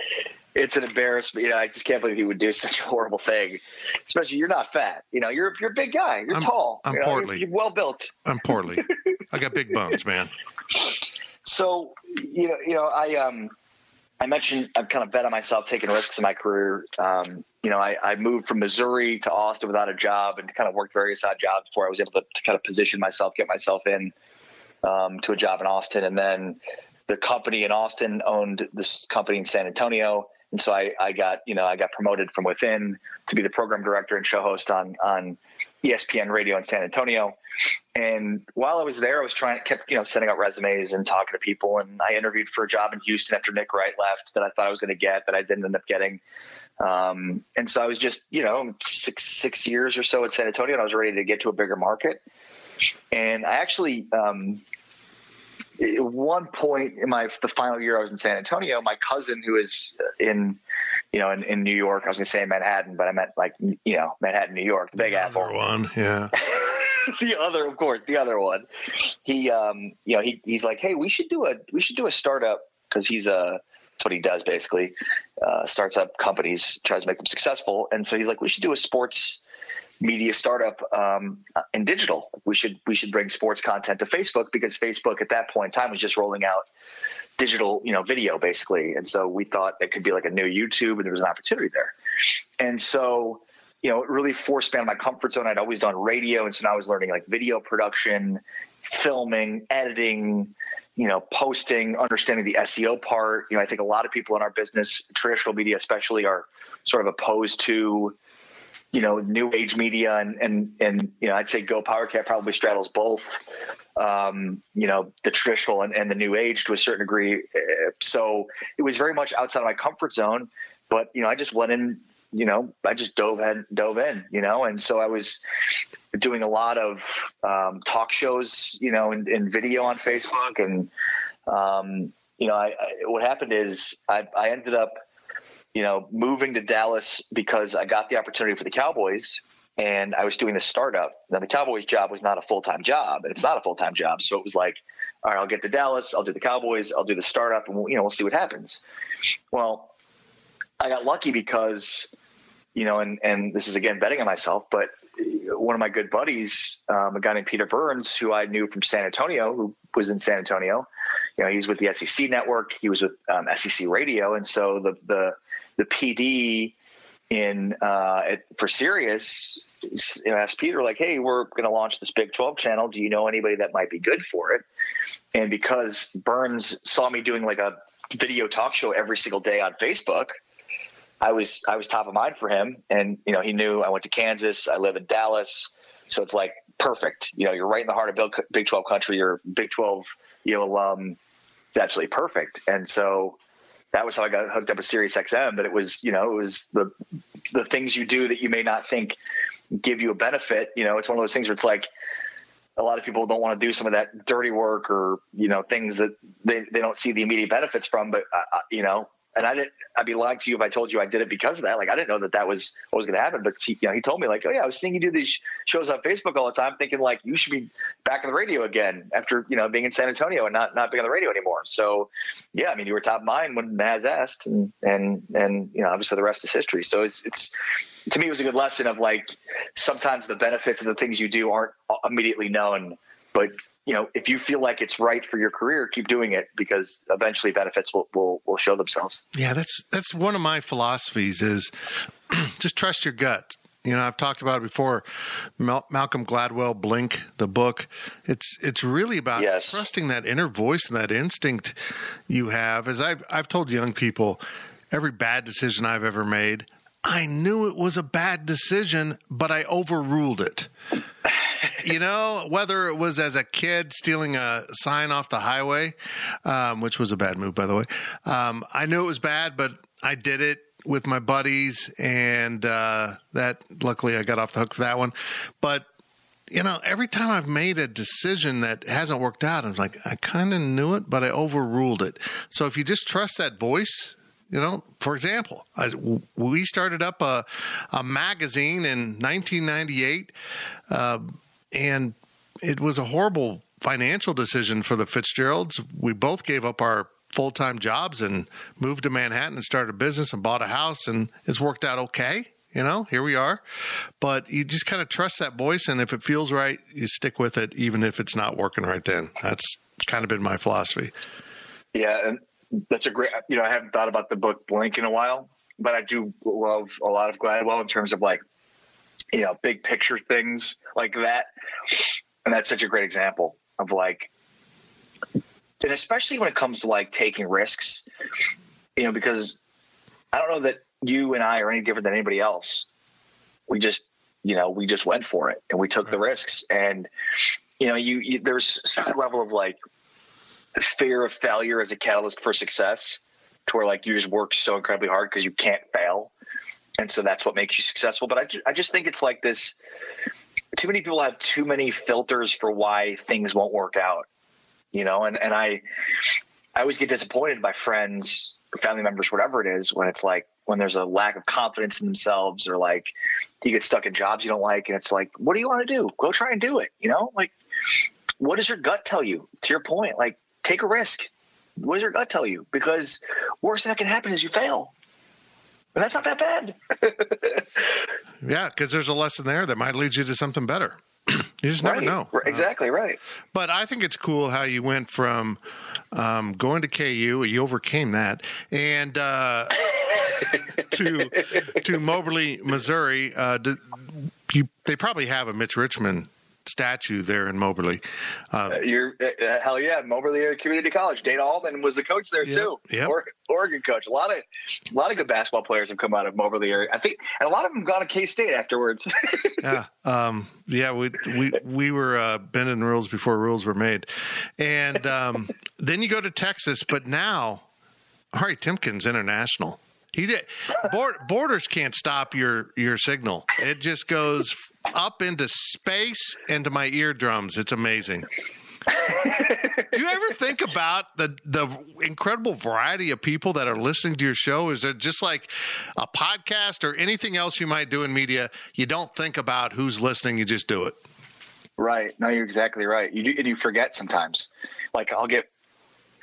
it's an embarrassment. You know, I just can't believe he would do such a horrible thing. Especially, you're not fat. You know, you're you're a big guy. You're I'm, tall. I'm you portly. You're, you're well built. I'm portly. I got big bones, man. So you know, you know, I um, I mentioned I've kind of bet on myself taking risks in my career. Um, you know, I, I moved from Missouri to Austin without a job and kind of worked various odd jobs before I was able to, to kind of position myself, get myself in um, to a job in Austin, and then the company in Austin owned this company in San Antonio. And so I, I got, you know, I got promoted from within to be the program director and show host on, on ESPN radio in San Antonio. And while I was there, I was trying to kept, you know, sending out resumes and talking to people. And I interviewed for a job in Houston after Nick Wright left that I thought I was going to get, that I didn't end up getting. Um, and so I was just, you know, six, six years or so at San Antonio and I was ready to get to a bigger market. And I actually, um, at one point in my the final year I was in San Antonio, my cousin who is in you know in, in New York, I was going to say Manhattan, but I meant like you know Manhattan, New York, the Big the Apple. one, yeah. the other, of course, the other one. He, um, you know, he, he's like, hey, we should do a we should do a startup because he's a that's what he does basically. Uh, starts up companies, tries to make them successful, and so he's like, we should do a sports media startup um, in digital. We should we should bring sports content to Facebook because Facebook at that point in time was just rolling out digital, you know, video basically. And so we thought it could be like a new YouTube, and there was an opportunity there. And so you know, it really forced me out of my comfort zone. I'd always done radio, and so now I was learning like video production, filming, editing, you know, posting, understanding the SEO part. You know, I think a lot of people in our business, traditional media especially, are sort of opposed to you know, new age media and, and, and, you know, I'd say Go PowerCat probably straddles both, um, you know, the traditional and, and the new age to a certain degree. So it was very much outside of my comfort zone, but, you know, I just went in, you know, I just dove in, dove in, you know, and so I was doing a lot of um, talk shows, you know, and, and video on Facebook. And, um, you know, I, I, what happened is I, I ended up – you know, moving to Dallas because I got the opportunity for the Cowboys and I was doing the startup. Now the Cowboys job was not a full time job, and it's not a full time job. So it was like, all right, I'll get to Dallas, I'll do the Cowboys, I'll do the startup, and we'll, you know we'll see what happens. Well, I got lucky because, you know, and and this is again betting on myself, but one of my good buddies, um, a guy named Peter Burns, who I knew from San Antonio, who was in San Antonio, you know, he's with the SEC network, he was with um, SEC radio, and so the the the PD in uh, at, for Sirius asked Peter like, "Hey, we're going to launch this Big 12 channel. Do you know anybody that might be good for it?" And because Burns saw me doing like a video talk show every single day on Facebook, I was I was top of mind for him. And you know, he knew I went to Kansas. I live in Dallas, so it's like perfect. You know, you're right in the heart of Big 12 country. You're Big 12, you know, alum. It's absolutely perfect. And so that was how I got hooked up with Sirius XM. But it was, you know, it was the the things you do that you may not think give you a benefit. You know, it's one of those things where it's like a lot of people don't want to do some of that dirty work or you know things that they, they don't see the immediate benefits from. But uh, you know, and I didn't. I'd be lying to you if I told you I did it because of that. Like I didn't know that that was what was going to happen. But he, you know, he told me like, oh yeah, I was seeing you do these shows on Facebook all the time, thinking like you should be back on the radio again after you know being in San Antonio and not not being on the radio anymore. So yeah, I mean, you were top of mind when Naz asked, and and and you know, obviously the rest is history. So it's it's to me it was a good lesson of like sometimes the benefits of the things you do aren't immediately known, but you know, if you feel like it's right for your career, keep doing it because eventually benefits will, will, will show themselves. Yeah, that's that's one of my philosophies is just trust your gut. You know, I've talked about it before. Mal- Malcolm Gladwell, Blink, the book. It's it's really about yes. trusting that inner voice and that instinct you have. As I've I've told young people, every bad decision I've ever made, I knew it was a bad decision, but I overruled it you know, whether it was as a kid stealing a sign off the highway, um, which was a bad move, by the way. Um, I knew it was bad, but I did it with my buddies, and uh, that luckily I got off the hook for that one. But you know, every time I've made a decision that hasn't worked out, I'm like, I kind of knew it, but I overruled it. So if you just trust that voice, you know, for example, I, we started up a, a magazine in 1998. Uh, and it was a horrible financial decision for the Fitzgeralds. We both gave up our full time jobs and moved to Manhattan and started a business and bought a house, and it's worked out okay. You know, here we are. But you just kind of trust that voice, and if it feels right, you stick with it, even if it's not working right then. That's kind of been my philosophy. Yeah, and that's a great. You know, I haven't thought about the book Blink in a while, but I do love a lot of Gladwell in terms of like you know, big picture things like that. And that's such a great example of like, and especially when it comes to like taking risks, you know, because I don't know that you and I are any different than anybody else. We just, you know, we just went for it and we took right. the risks. And, you know, you, you there's some level of like fear of failure as a catalyst for success to where like you just work so incredibly hard because you can't fail and so that's what makes you successful. But I, ju- I just think it's like this. Too many people have too many filters for why things won't work out, you know. And and I, I always get disappointed by friends, family members, whatever it is, when it's like when there's a lack of confidence in themselves, or like you get stuck in jobs you don't like, and it's like, what do you want to do? Go try and do it. You know, like what does your gut tell you? To your point, like take a risk. What does your gut tell you? Because worst that can happen is you fail. And that's not that bad. yeah, because there's a lesson there that might lead you to something better. you just never right. know. Exactly uh, right. But I think it's cool how you went from um, going to KU, you overcame that, and uh, to to Moberly, Missouri. Uh, you, they probably have a Mitch Richmond statue there in Moberly. Uh, uh you're uh, uh, hell yeah, Moberly Community College. Dana Altman was the coach there too. Yeah, Oregon, Oregon, coach. A lot of a lot of good basketball players have come out of Moberly area. I think, and a lot of them gone to K State afterwards. yeah, um, yeah. We we we were uh, bending the rules before rules were made, and um, then you go to Texas, but now. Ari Temkin's international. He did. Borders can't stop your your signal. It just goes up into space into my eardrums. It's amazing. Do you ever think about the the incredible variety of people that are listening to your show? Is it just like a podcast or anything else you might do in media? You don't think about who's listening; you just do it. Right. No, you're exactly right. You do, and you forget sometimes. Like I'll get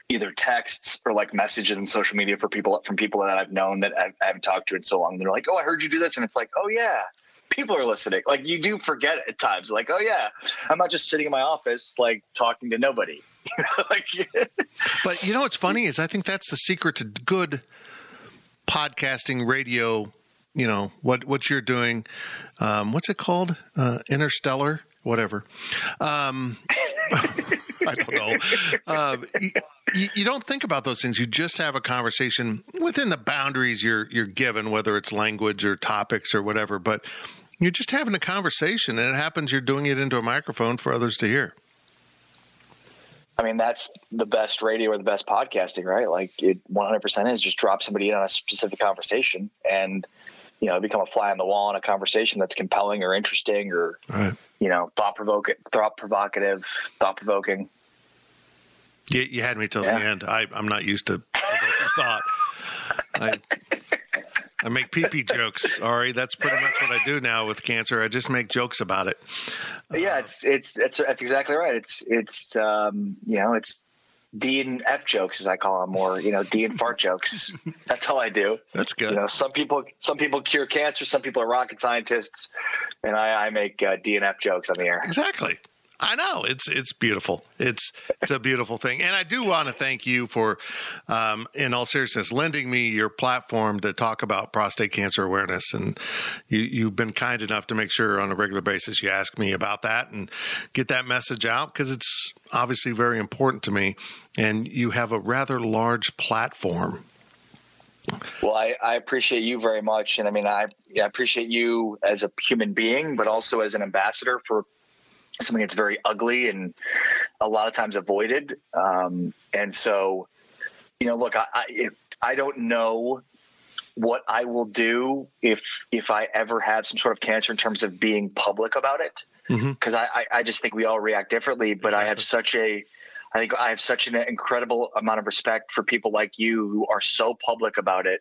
either texts or like messages on social media for people from people that I've known that I haven't talked to in so long. They're like, "Oh, I heard you do this," and it's like, "Oh yeah." People are listening. Like you do forget at times, like, oh yeah, I'm not just sitting in my office like talking to nobody. like, but you know what's funny is I think that's the secret to good podcasting, radio, you know what what you're doing. Um, what's it called? Uh, interstellar, whatever. Um, I don't know. Uh, you, you, don't think about those things. You just have a conversation within the boundaries you're you're given, whether it's language or topics or whatever. But you're just having a conversation, and it happens. You're doing it into a microphone for others to hear. I mean, that's the best radio or the best podcasting, right? Like it 100% is just drop somebody in on a specific conversation and, you know, become a fly on the wall in a conversation that's compelling or interesting or, right. you know, thought provoking, thought provocative, thought provoking. You, you, had me till yeah. the end. I, I'm not used to thought. I, I make pee pee jokes. Ari, that's pretty much what I do now with cancer. I just make jokes about it. Yeah, it's it's it's that's exactly right. It's it's um, you know it's D and F jokes as I call them, or you know D and fart jokes. That's all I do. That's good. You know, some people some people cure cancer, some people are rocket scientists, and I, I make uh, D and F jokes on the air. Exactly. I know it's it's beautiful. It's it's a beautiful thing, and I do want to thank you for, um, in all seriousness, lending me your platform to talk about prostate cancer awareness. And you you've been kind enough to make sure on a regular basis you ask me about that and get that message out because it's obviously very important to me. And you have a rather large platform. Well, I, I appreciate you very much, and I mean, I, I appreciate you as a human being, but also as an ambassador for something that's very ugly and a lot of times avoided. Um, and so, you know, look, I, I, I don't know what I will do if if I ever have some sort of cancer in terms of being public about it, because mm-hmm. I, I just think we all react differently. But exactly. I have such a I think I have such an incredible amount of respect for people like you who are so public about it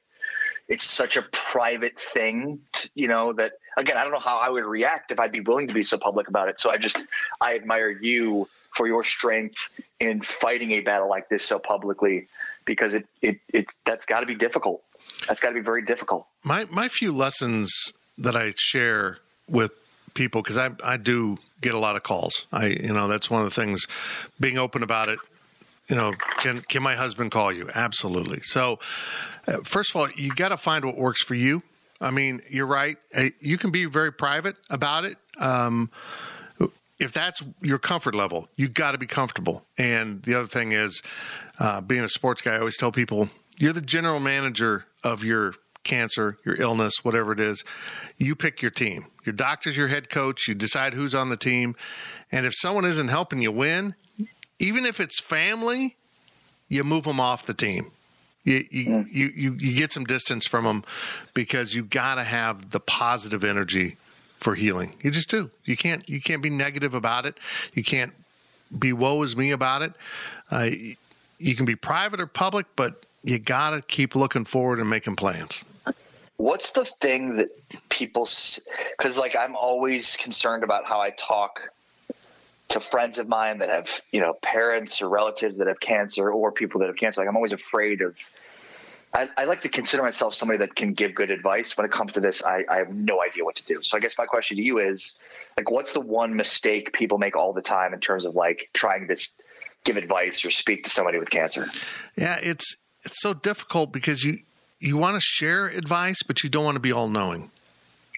it's such a private thing, to, you know, that again, I don't know how I would react if I'd be willing to be so public about it. So I just, I admire you for your strength in fighting a battle like this so publicly because it, it, it that's got to be difficult. That's got to be very difficult. My, my few lessons that I share with people, because I, I do get a lot of calls. I, you know, that's one of the things being open about it you know, can can my husband call you? Absolutely. So, uh, first of all, you got to find what works for you. I mean, you're right. You can be very private about it. Um, if that's your comfort level, you got to be comfortable. And the other thing is, uh, being a sports guy, I always tell people you're the general manager of your cancer, your illness, whatever it is. You pick your team. Your doctor's your head coach. You decide who's on the team. And if someone isn't helping you win, even if it's family, you move them off the team. You you, mm. you, you, you get some distance from them because you got to have the positive energy for healing. You just do. You can't you can't be negative about it. You can't be woe is me about it. Uh, you can be private or public, but you got to keep looking forward and making plans. What's the thing that people? Because like I'm always concerned about how I talk to friends of mine that have you know parents or relatives that have cancer or people that have cancer. Like i'm always afraid of I, I, like to consider myself somebody that can give good advice. When it comes to this I, I, have no idea what to do. So i guess my question to you is like what's the one mistake people make all the time in terms of like trying to give advice or speak to somebody with cancer? Yeah it's it's so difficult because you you want to share advice but you don't want to be all knowing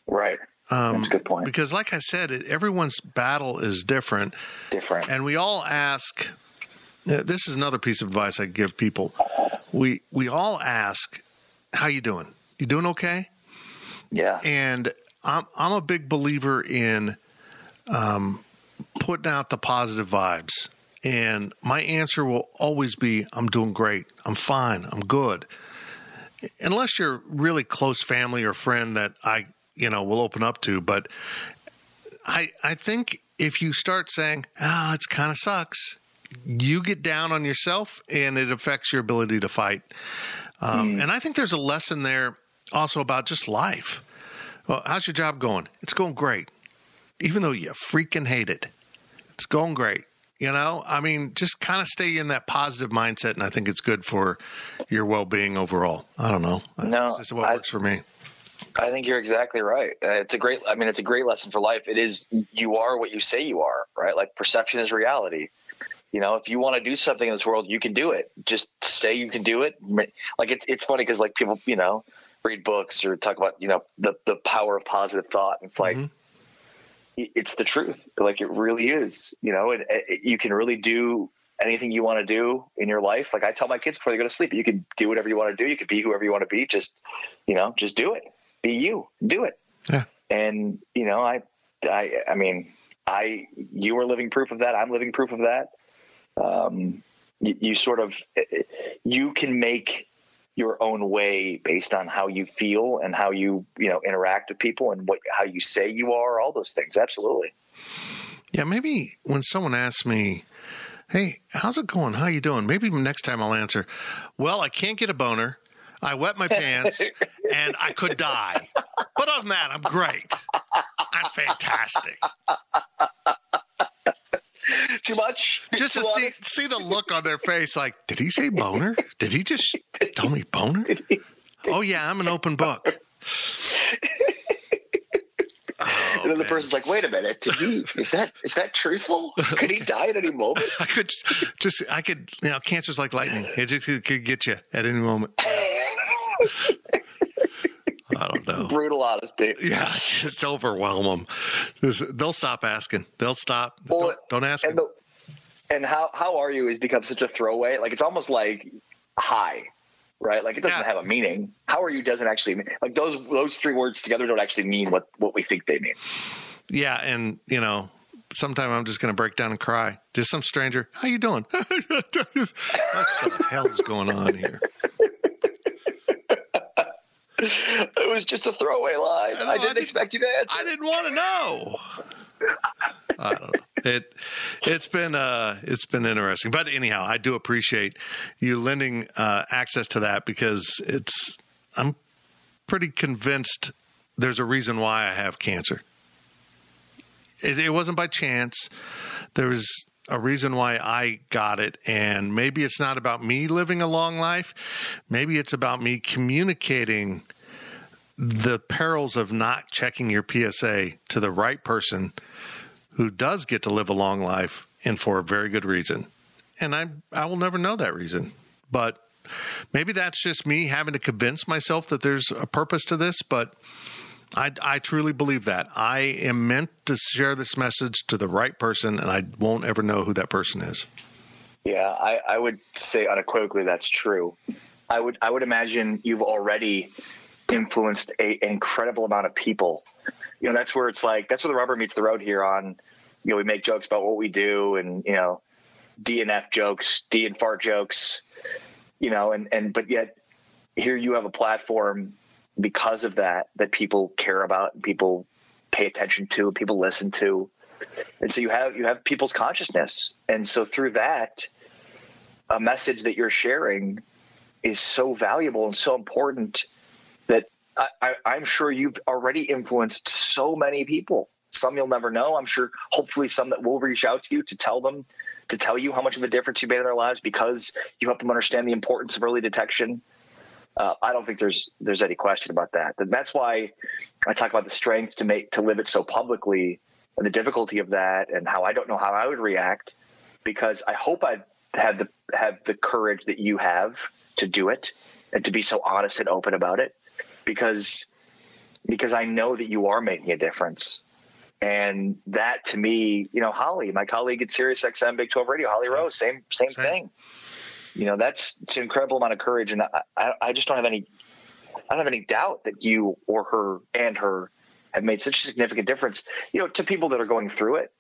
right um, That's a good point. Because, like I said, it, everyone's battle is different. Different. And we all ask. This is another piece of advice I give people. We we all ask, "How you doing? You doing okay?" Yeah. And I'm I'm a big believer in um, putting out the positive vibes. And my answer will always be, "I'm doing great. I'm fine. I'm good." Unless you're really close family or friend that I you know we'll open up to. But I I think if you start saying, "Ah, oh, it kind of sucks," you get down on yourself, and it affects your ability to fight. Um, mm. And I think there's a lesson there also about just life. Well, how's your job going? It's going great, even though you freaking hate it. It's going great. You know, I mean, just kind of stay in that positive mindset, and I think it's good for your well being overall. I don't know. No, this is what I, works for me. I think you're exactly right. Uh, it's a great. I mean, it's a great lesson for life. It is. You are what you say you are, right? Like perception is reality. You know, if you want to do something in this world, you can do it. Just say you can do it. Like it's it's funny because like people, you know, read books or talk about you know the the power of positive thought. And it's like mm-hmm. it's the truth. Like it really is. You know, and you can really do anything you want to do in your life. Like I tell my kids before they go to sleep, you can do whatever you want to do. You can be whoever you want to be. Just you know, just do it. Be you. Do it. Yeah. And you know, I I I mean, I you are living proof of that. I'm living proof of that um, you, you sort of you can make your own way based on how you feel and how you you know interact with people and what how you say you are all those things absolutely yeah maybe when someone asks me hey how's it going how you doing maybe next time i'll answer well i can't get a boner i wet my pants and i could die but other than that i'm great i'm fantastic too much. Just to see see the look on their face, like, did he say boner? Did he just tell me boner? Oh yeah, I'm an open book. Oh, and then the oh, person's like, "Wait a minute, did he? Is that is that truthful? Could he die at any moment?" I could just, just I could, you know, cancer's like lightning; it just could get you at any moment. I don't know. Brutal honesty. Yeah, just overwhelm them. Just, they'll stop asking. They'll stop. Well, don't, don't, ask. And, the, and how how are you has become such a throwaway. Like it's almost like hi, right? Like it doesn't yeah. have a meaning. How are you doesn't actually mean like those those three words together don't actually mean what what we think they mean. Yeah, and you know, sometime I'm just going to break down and cry. Just some stranger, how you doing? what the hell's going on here? it was just a throwaway line. I, I didn't I expect you to answer. I didn't want to know. I don't know. It it's been uh it's been interesting, but anyhow, I do appreciate you lending uh, access to that because it's I'm pretty convinced there's a reason why I have cancer. It, it wasn't by chance. There was a reason why I got it. And maybe it's not about me living a long life. Maybe it's about me communicating the perils of not checking your PSA to the right person who does get to live a long life and for a very good reason. And I I will never know that reason. But maybe that's just me having to convince myself that there's a purpose to this, but I, I truly believe that. I am meant to share this message to the right person, and I won't ever know who that person is. Yeah, I, I would say unequivocally that's true. I would I would imagine you've already influenced a, an incredible amount of people. You know, that's where it's like that's where the rubber meets the road here. On you know, we make jokes about what we do, and you know, D and F jokes, D and fart jokes. You know, and and but yet here you have a platform because of that that people care about and people pay attention to people listen to and so you have you have people's consciousness and so through that a message that you're sharing is so valuable and so important I, am sure you've already influenced so many people. Some you'll never know. I'm sure hopefully some that will reach out to you to tell them to tell you how much of a difference you made in their lives because you help them understand the importance of early detection. Uh, I don't think there's there's any question about that. That's why I talk about the strength to make to live it so publicly and the difficulty of that, and how I don't know how I would react because I hope I had the have the courage that you have to do it and to be so honest and open about it because because I know that you are making a difference. And that to me, you know, Holly, my colleague at Sirius XM Big 12 Radio, Holly Rose, same same, same. thing. You know that's it's an incredible amount of courage. And I, I just don't have any i don't have any doubt that you or her and her have made such a significant difference you know to people that are going through it.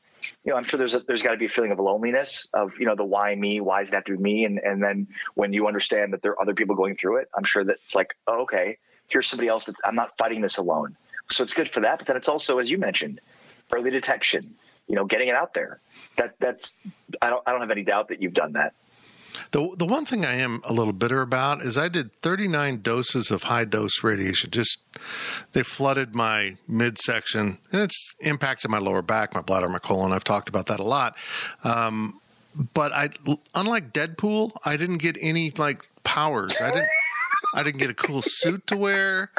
You know i'm sure there's a, there's got to be a feeling of loneliness of you know the why me why does it have to be me? And and then when you understand that there are other people going through it i'm sure that it's like oh, okay here's somebody else that i'm not fighting this alone so it's good for that but then it's also as you mentioned early detection you know getting it out there that that's i don't i don't have any doubt that you've done that the the one thing I am a little bitter about is I did 39 doses of high dose radiation. Just they flooded my midsection, and it's impacted my lower back, my bladder, my colon. I've talked about that a lot. Um, but I, unlike Deadpool, I didn't get any like powers. I didn't. I didn't get a cool suit to wear.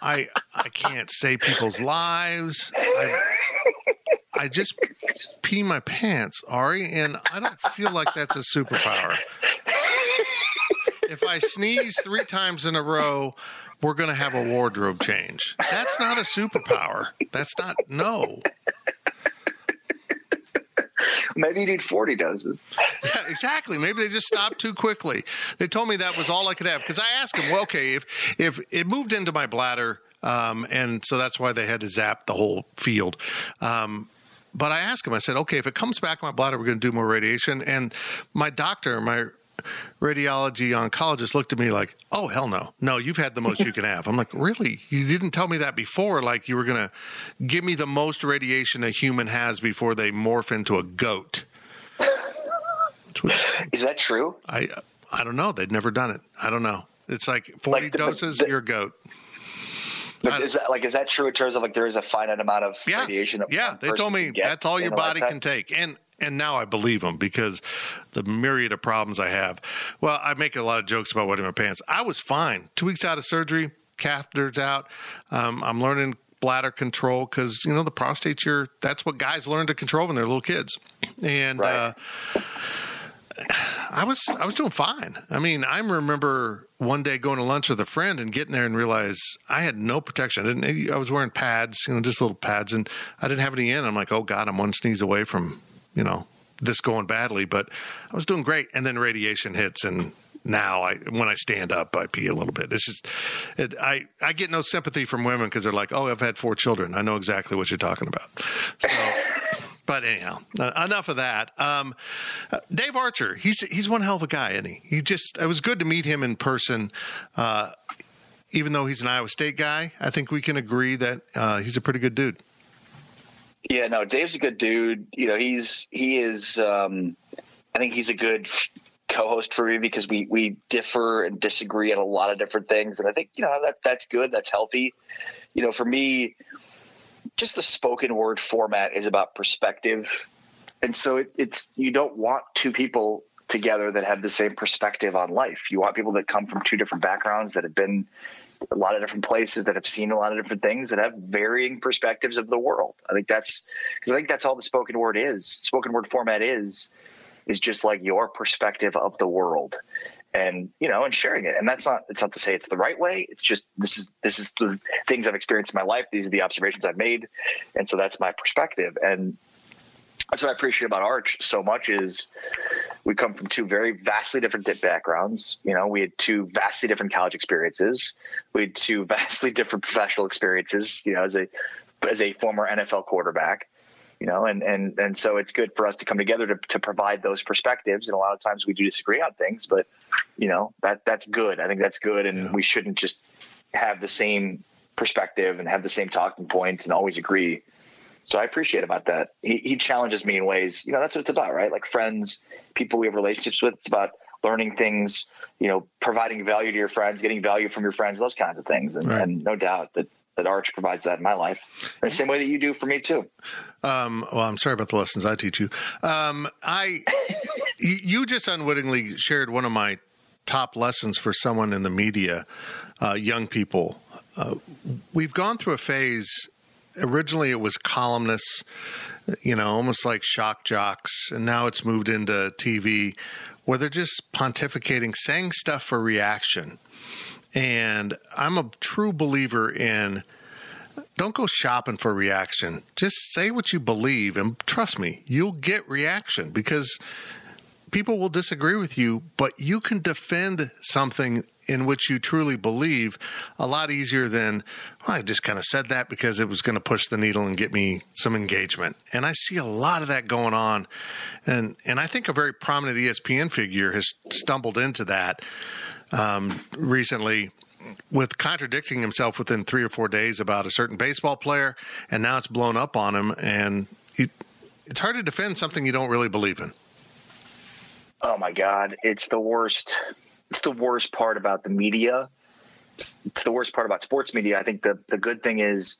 I I can't save people's lives. I, I just pee my pants, Ari, and I don't feel like that's a superpower. If I sneeze three times in a row, we're going to have a wardrobe change. That's not a superpower. That's not, no. Maybe you need 40 doses. Yeah, exactly. Maybe they just stopped too quickly. They told me that was all I could have because I asked them, well, okay, if if it moved into my bladder, um, and so that's why they had to zap the whole field. Um, but I asked him, I said, okay, if it comes back in my bladder, we're going to do more radiation. And my doctor, my radiology oncologist looked at me like, "Oh hell no, no, you've had the most you can have." I'm like, "Really? You didn't tell me that before? Like you were gonna give me the most radiation a human has before they morph into a goat?" Is that true? I I don't know. They'd never done it. I don't know. It's like 40 Like the- doses, the- you're a goat. But is that like is that true in terms of like there is a finite amount of Yeah, radiation? yeah. They told me that's all your body lifetime? can take, and and now I believe them because the myriad of problems I have. Well, I make a lot of jokes about wetting my pants. I was fine. Two weeks out of surgery, catheters out. Um, I'm learning bladder control because you know the prostate's your. That's what guys learn to control when they're little kids, and. Uh, I was I was doing fine. I mean, I remember one day going to lunch with a friend and getting there and realize I had no protection. I didn't. I was wearing pads, you know, just little pads, and I didn't have any in. I'm like, oh god, I'm one sneeze away from you know this going badly. But I was doing great, and then radiation hits, and now I when I stand up, I pee a little bit. It's just it, I I get no sympathy from women because they're like, oh, I've had four children. I know exactly what you're talking about. So. But anyhow, enough of that. Um, uh, Dave Archer, he's he's one hell of a guy, isn't he? He just it was good to meet him in person. Uh, even though he's an Iowa State guy, I think we can agree that uh, he's a pretty good dude. Yeah, no, Dave's a good dude. You know, he's he is. Um, I think he's a good co-host for me because we we differ and disagree on a lot of different things, and I think you know that that's good. That's healthy. You know, for me, just the spoken word format is about perspective, and so it, it's you don't want two people together that have the same perspective on life. You want people that come from two different backgrounds that have been a lot of different places that have seen a lot of different things that have varying perspectives of the world. I think that's because I think that's all the spoken word is. Spoken word format is is just like your perspective of the world, and you know, and sharing it. And that's not it's not to say it's the right way. It's just this is this is the things I've experienced in my life. These are the observations I've made, and so that's my perspective. And that's what I appreciate about Arch so much is we come from two very vastly different backgrounds. You know, we had two vastly different college experiences. We had two vastly different professional experiences. You know, as a as a former NFL quarterback. You know, and and and so it's good for us to come together to to provide those perspectives. And a lot of times we do disagree on things, but you know that that's good. I think that's good, and we shouldn't just have the same perspective and have the same talking points and always agree. So I appreciate about that. He, he challenges me in ways, you know, that's what it's about, right? Like friends, people we have relationships with. It's about learning things, you know, providing value to your friends, getting value from your friends, those kinds of things. And, Right. and no doubt that, that Arch provides that in my life. In the same way that you do for me too. Um, well, I'm sorry about the lessons I teach you. Um, I, you, just unwittingly shared one of my top lessons for someone in the media, uh, young people. Uh, we've gone through a phase. Originally, it was columnists, you know, almost like shock jocks, and now it's moved into TV, where they're just pontificating, saying stuff for reaction. And I'm a true believer in don't go shopping for reaction. Just say what you believe, and trust me, you'll get reaction because people will disagree with you, but you can defend something in which you truly believe a lot easier than well, I just kind of said that because it was going to push the needle and get me some engagement. And I see a lot of that going on, and and I think a very prominent ESPN figure has stumbled into that um, recently with contradicting himself within three or four days about a certain baseball player, and now it's blown up on him, and he, it's hard to defend something you don't really believe in. Oh my God. It's the worst. It's the worst part about the media. It's, the worst part about sports media. I think the, the good thing is,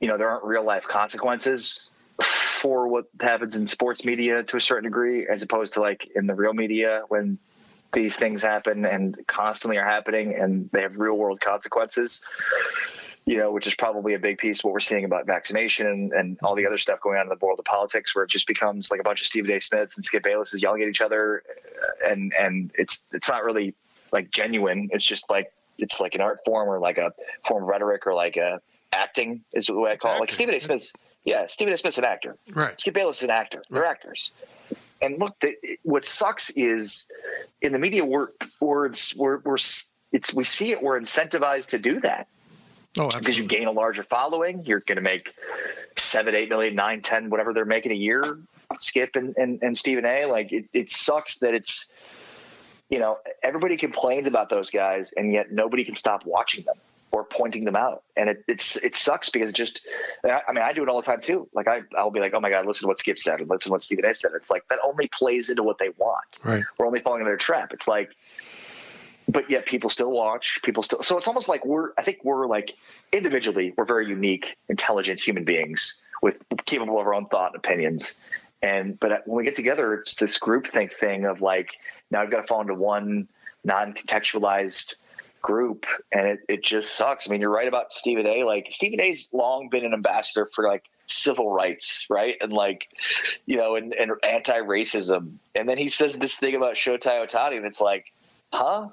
you know, there aren't real life consequences for what happens in sports media to a certain degree, as opposed to like in the real media when these things happen and constantly are happening and they have real world consequences. You know, which is probably a big piece of what we're seeing about vaccination and, and all the other stuff going on in the world of politics, where it just becomes like a bunch of Stephen A. Smiths and Skip Bayless is yelling at each other, uh, and and it's it's not really like genuine. It's just like it's like an art form or like a form of rhetoric or like a acting is the way I call it. Like Stephen A. Smith's, yeah, Stephen A. Smith's an actor. Right. Skip Bayless is an actor. They're actors. And look, the, what sucks is in the media, we're, we're, we're, we're it's we see it. We're incentivized to do that. Oh, because you gain a larger following. You're going to make seven, eight million, nine, ten, whatever they're making a year. Skip and, and, and Stephen A. Like it, it sucks that it's, you know, everybody complains about those guys, and yet nobody can stop watching them or pointing them out. And it, it's it sucks because it just, I mean, I do it all the time too. Like I, I'll be like, oh my god, listen to what Skip said, and listen to what Stephen A. said. It's like that only plays into what they want. Right. We're only falling into their trap. It's like but yet people still watch people still so it's almost like we're i think we're like individually we're very unique intelligent human beings with capable of our own thought and opinions and but when we get together it's this group think thing of like now i've got to fall into one non-contextualized group and it, it just sucks i mean you're right about stephen a like stephen a's long been an ambassador for like civil rights, right? And like, you know, and, and anti-racism. And then he says this thing about Shohei Otani, and it's like, huh?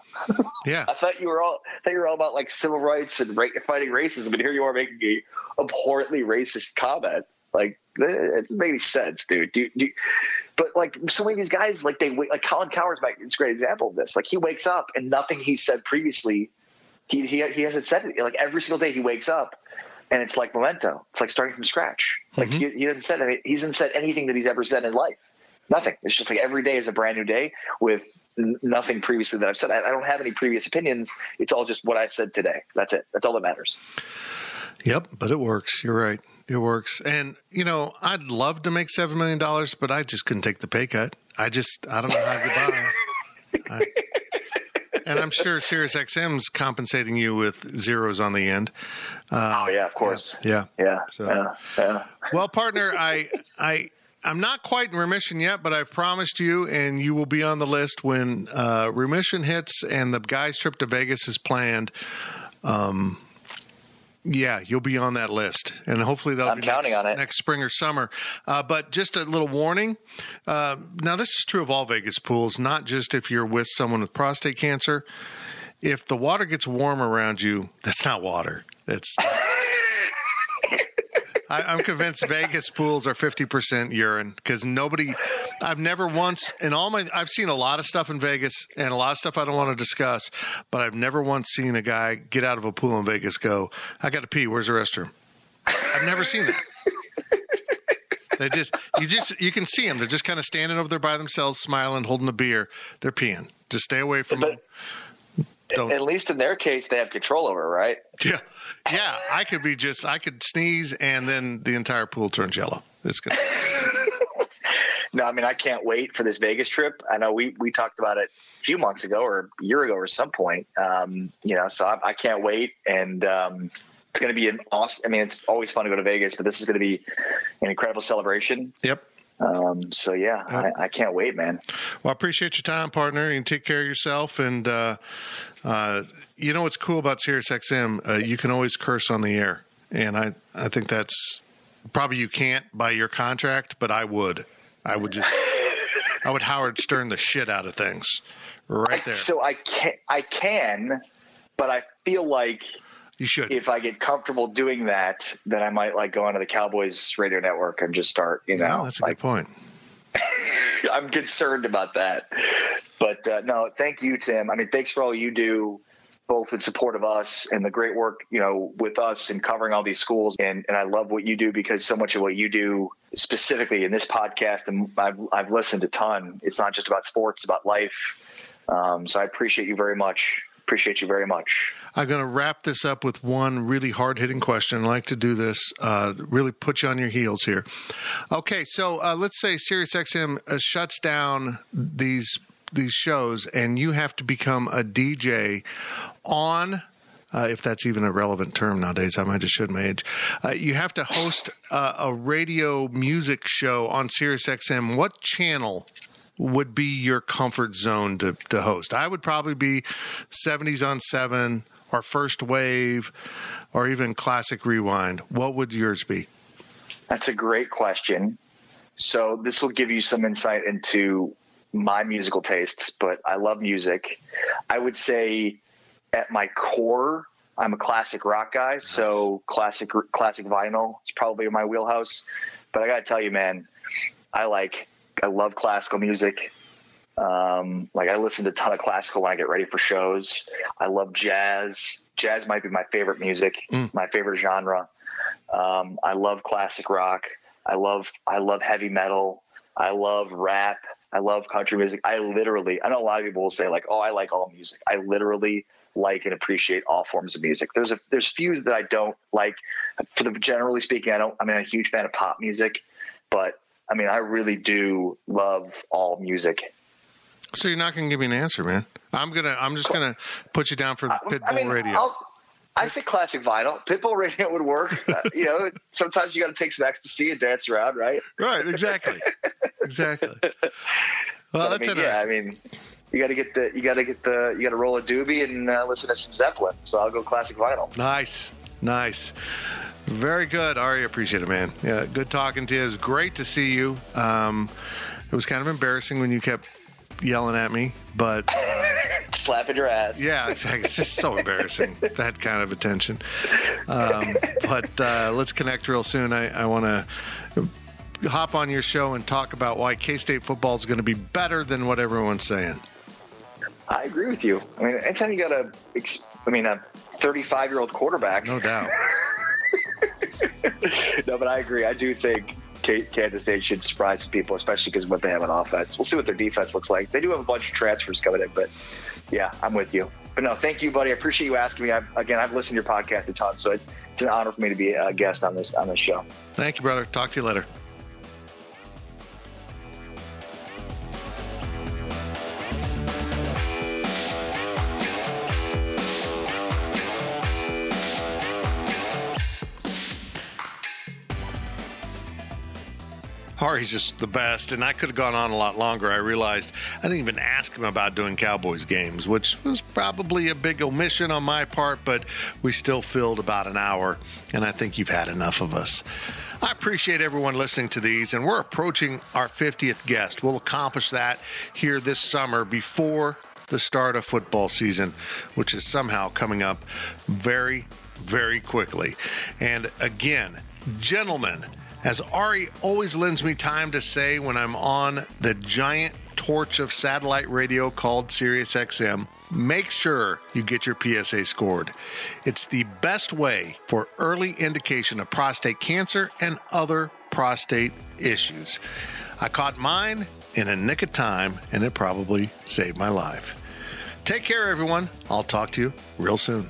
Yeah. I thought you were all I thought you were all about like civil rights and ra- fighting racism, and here you are making a abhorrently racist comment. Like, eh, it doesn't make any sense, dude. Do, do, but like so many of these guys, like they wait, like Colin Cowherd's back. It's a great example of this. Like he wakes up and nothing he said previously, he he he hasn't said it. Like every single day he wakes up, and it's like memento. It's like starting from scratch. Like mm-hmm. he, he hasn't said any, he hasn't said anything that he's ever said in his life. Nothing. It's just like every day is a brand new day with nothing previously that I've said. I, I don't have any previous opinions. It's all just what I said today. That's it. That's all that matters. Yep, but it works. You're right. It works. And, you know, I'd love to make $7 million, but I just couldn't take the pay cut. I just, I don't know how to buy. I, and I'm sure SiriusXM's compensating you with zeros on the end. Uh, oh, yeah, of course. Yeah. Yeah. So- yeah. Yeah. Well, partner, I, I, I'm not quite in remission yet, but I've promised you, and you will be on the list when uh, remission hits and the guys' trip to Vegas is planned. Um, yeah, you'll be on that list, and hopefully that'll I'm be counting next, on it. next spring or summer. Uh, but just a little warning. Uh, now, this is true of all Vegas pools, not just if you're with someone with prostate cancer. If the water gets warm around you, that's not water. It's I, I'm convinced Vegas pools are 50% urine because nobody, I've never once, in all my, I've seen a lot of stuff in Vegas and a lot of stuff I don't want to discuss, but I've never once seen a guy get out of a pool in Vegas go, I got to pee. Where's the restroom? I've never seen that. They just, you just, you can see them. They're just kind of standing over there by themselves, smiling, holding a beer. They're peeing. Just stay away from them. Don't. At least in their case, they have control over, it, right? Yeah. Yeah. I could be just, I could sneeze and then the entire pool turns yellow. It's good. No, I mean I can't wait for this Vegas trip. I know we we talked about it a few months ago or a year ago or some point. Um, you know, so I, I can't wait, and um, it's going to be an awesome. I mean, it's always fun to go to Vegas, but this is going to be an incredible celebration. Yep. Um, so yeah, I, I can't wait, man. Well, I appreciate your time, partner. and take care of yourself. And, uh, uh, you know what's cool about SiriusXM? Uh, you can always curse on the air. And I, I think that's probably you can't by your contract, but I would. I would just, I would Howard Stern the shit out of things right there. So I can I can, but I feel like you should. If I get comfortable doing that, then I might like go onto the Cowboys radio network and just start. You know, Yeah, that's a like, good point. I'm concerned about that. But uh, no, thank you, Tim. I mean, thanks for all you do, both in support of us and the great work, you know, with us and covering all these schools. And, and I love what you do because so much of what you do specifically in this podcast, and I've, I've listened a ton, it's not just about sports, it's about life. Um, so I appreciate you very much. Appreciate you very much. I'm going to wrap this up with one really hard hitting question. I like to do this, uh, really put you on your heels here. Okay, so uh, let's say SiriusXM uh, shuts down these these shows, and you have to become a DJ on. Uh, if that's even a relevant term nowadays, I might just show my age. Uh, you have to host uh, a radio music show on SiriusXM. What channel would be your comfort zone to, to host? I would probably be 70s on 7 or first wave or even classic rewind, what would yours be? That's a great question. So this will give you some insight into my musical tastes, but I love music. I would say at my core, I'm a classic rock guy, nice. so classic classic vinyl is probably my wheelhouse. But I got to tell you, man, I like I love classical music. Um, like I listen to a ton of classical when I get ready for shows. I love jazz. Jazz might be my favorite music, mm. my favorite genre. Um, I love classic rock. I love I love heavy metal. I love rap. I love country music. I literally, I know a lot of people will say like, "Oh, I like all music." I literally like and appreciate all forms of music. There's a there's few that I don't like. For the generally speaking, I don't. I mean, I'm a huge fan of pop music, but I mean, I really do love all music. So you're not going to give me an answer, man. I'm gonna. I'm just gonna put you down for Pitbull I mean, Radio. I'll, I say classic vinyl. Pitbull Radio would work. Uh, you know, sometimes you got to take some ecstasy and dance around, right? Right. Exactly. exactly. Well, that's I mean, yeah. I mean, you got to get the you got to get the you got to roll a doobie and uh, listen to some Zeppelin. So I'll go classic vinyl. Nice, nice. Very good, Ari. Appreciate it, man. Yeah, good talking to you. It was great to see you. Um, it was kind of embarrassing when you kept yelling at me, but slapping your ass. Yeah, exactly. It's just so embarrassing that kind of attention. Um, but uh, let's connect real soon. I, I want to hop on your show and talk about why K State football is going to be better than what everyone's saying. I agree with you. I mean, anytime you got a, I mean, a 35 year old quarterback, no doubt. no, but I agree. I do think Kansas State should surprise some people, especially because what they have on offense. We'll see what their defense looks like. They do have a bunch of transfers coming in, but yeah, I'm with you. But no, thank you, buddy. I appreciate you asking me. I've, again, I've listened to your podcast a ton, so it's an honor for me to be a guest on this on this show. Thank you, brother. Talk to you later. Ari's just the best, and I could have gone on a lot longer. I realized I didn't even ask him about doing Cowboys games, which was probably a big omission on my part, but we still filled about an hour, and I think you've had enough of us. I appreciate everyone listening to these, and we're approaching our 50th guest. We'll accomplish that here this summer before the start of football season, which is somehow coming up very, very quickly. And again, gentlemen, as Ari always lends me time to say when I'm on the giant torch of satellite radio called SiriusXM, make sure you get your PSA scored. It's the best way for early indication of prostate cancer and other prostate issues. I caught mine in a nick of time, and it probably saved my life. Take care, everyone. I'll talk to you real soon.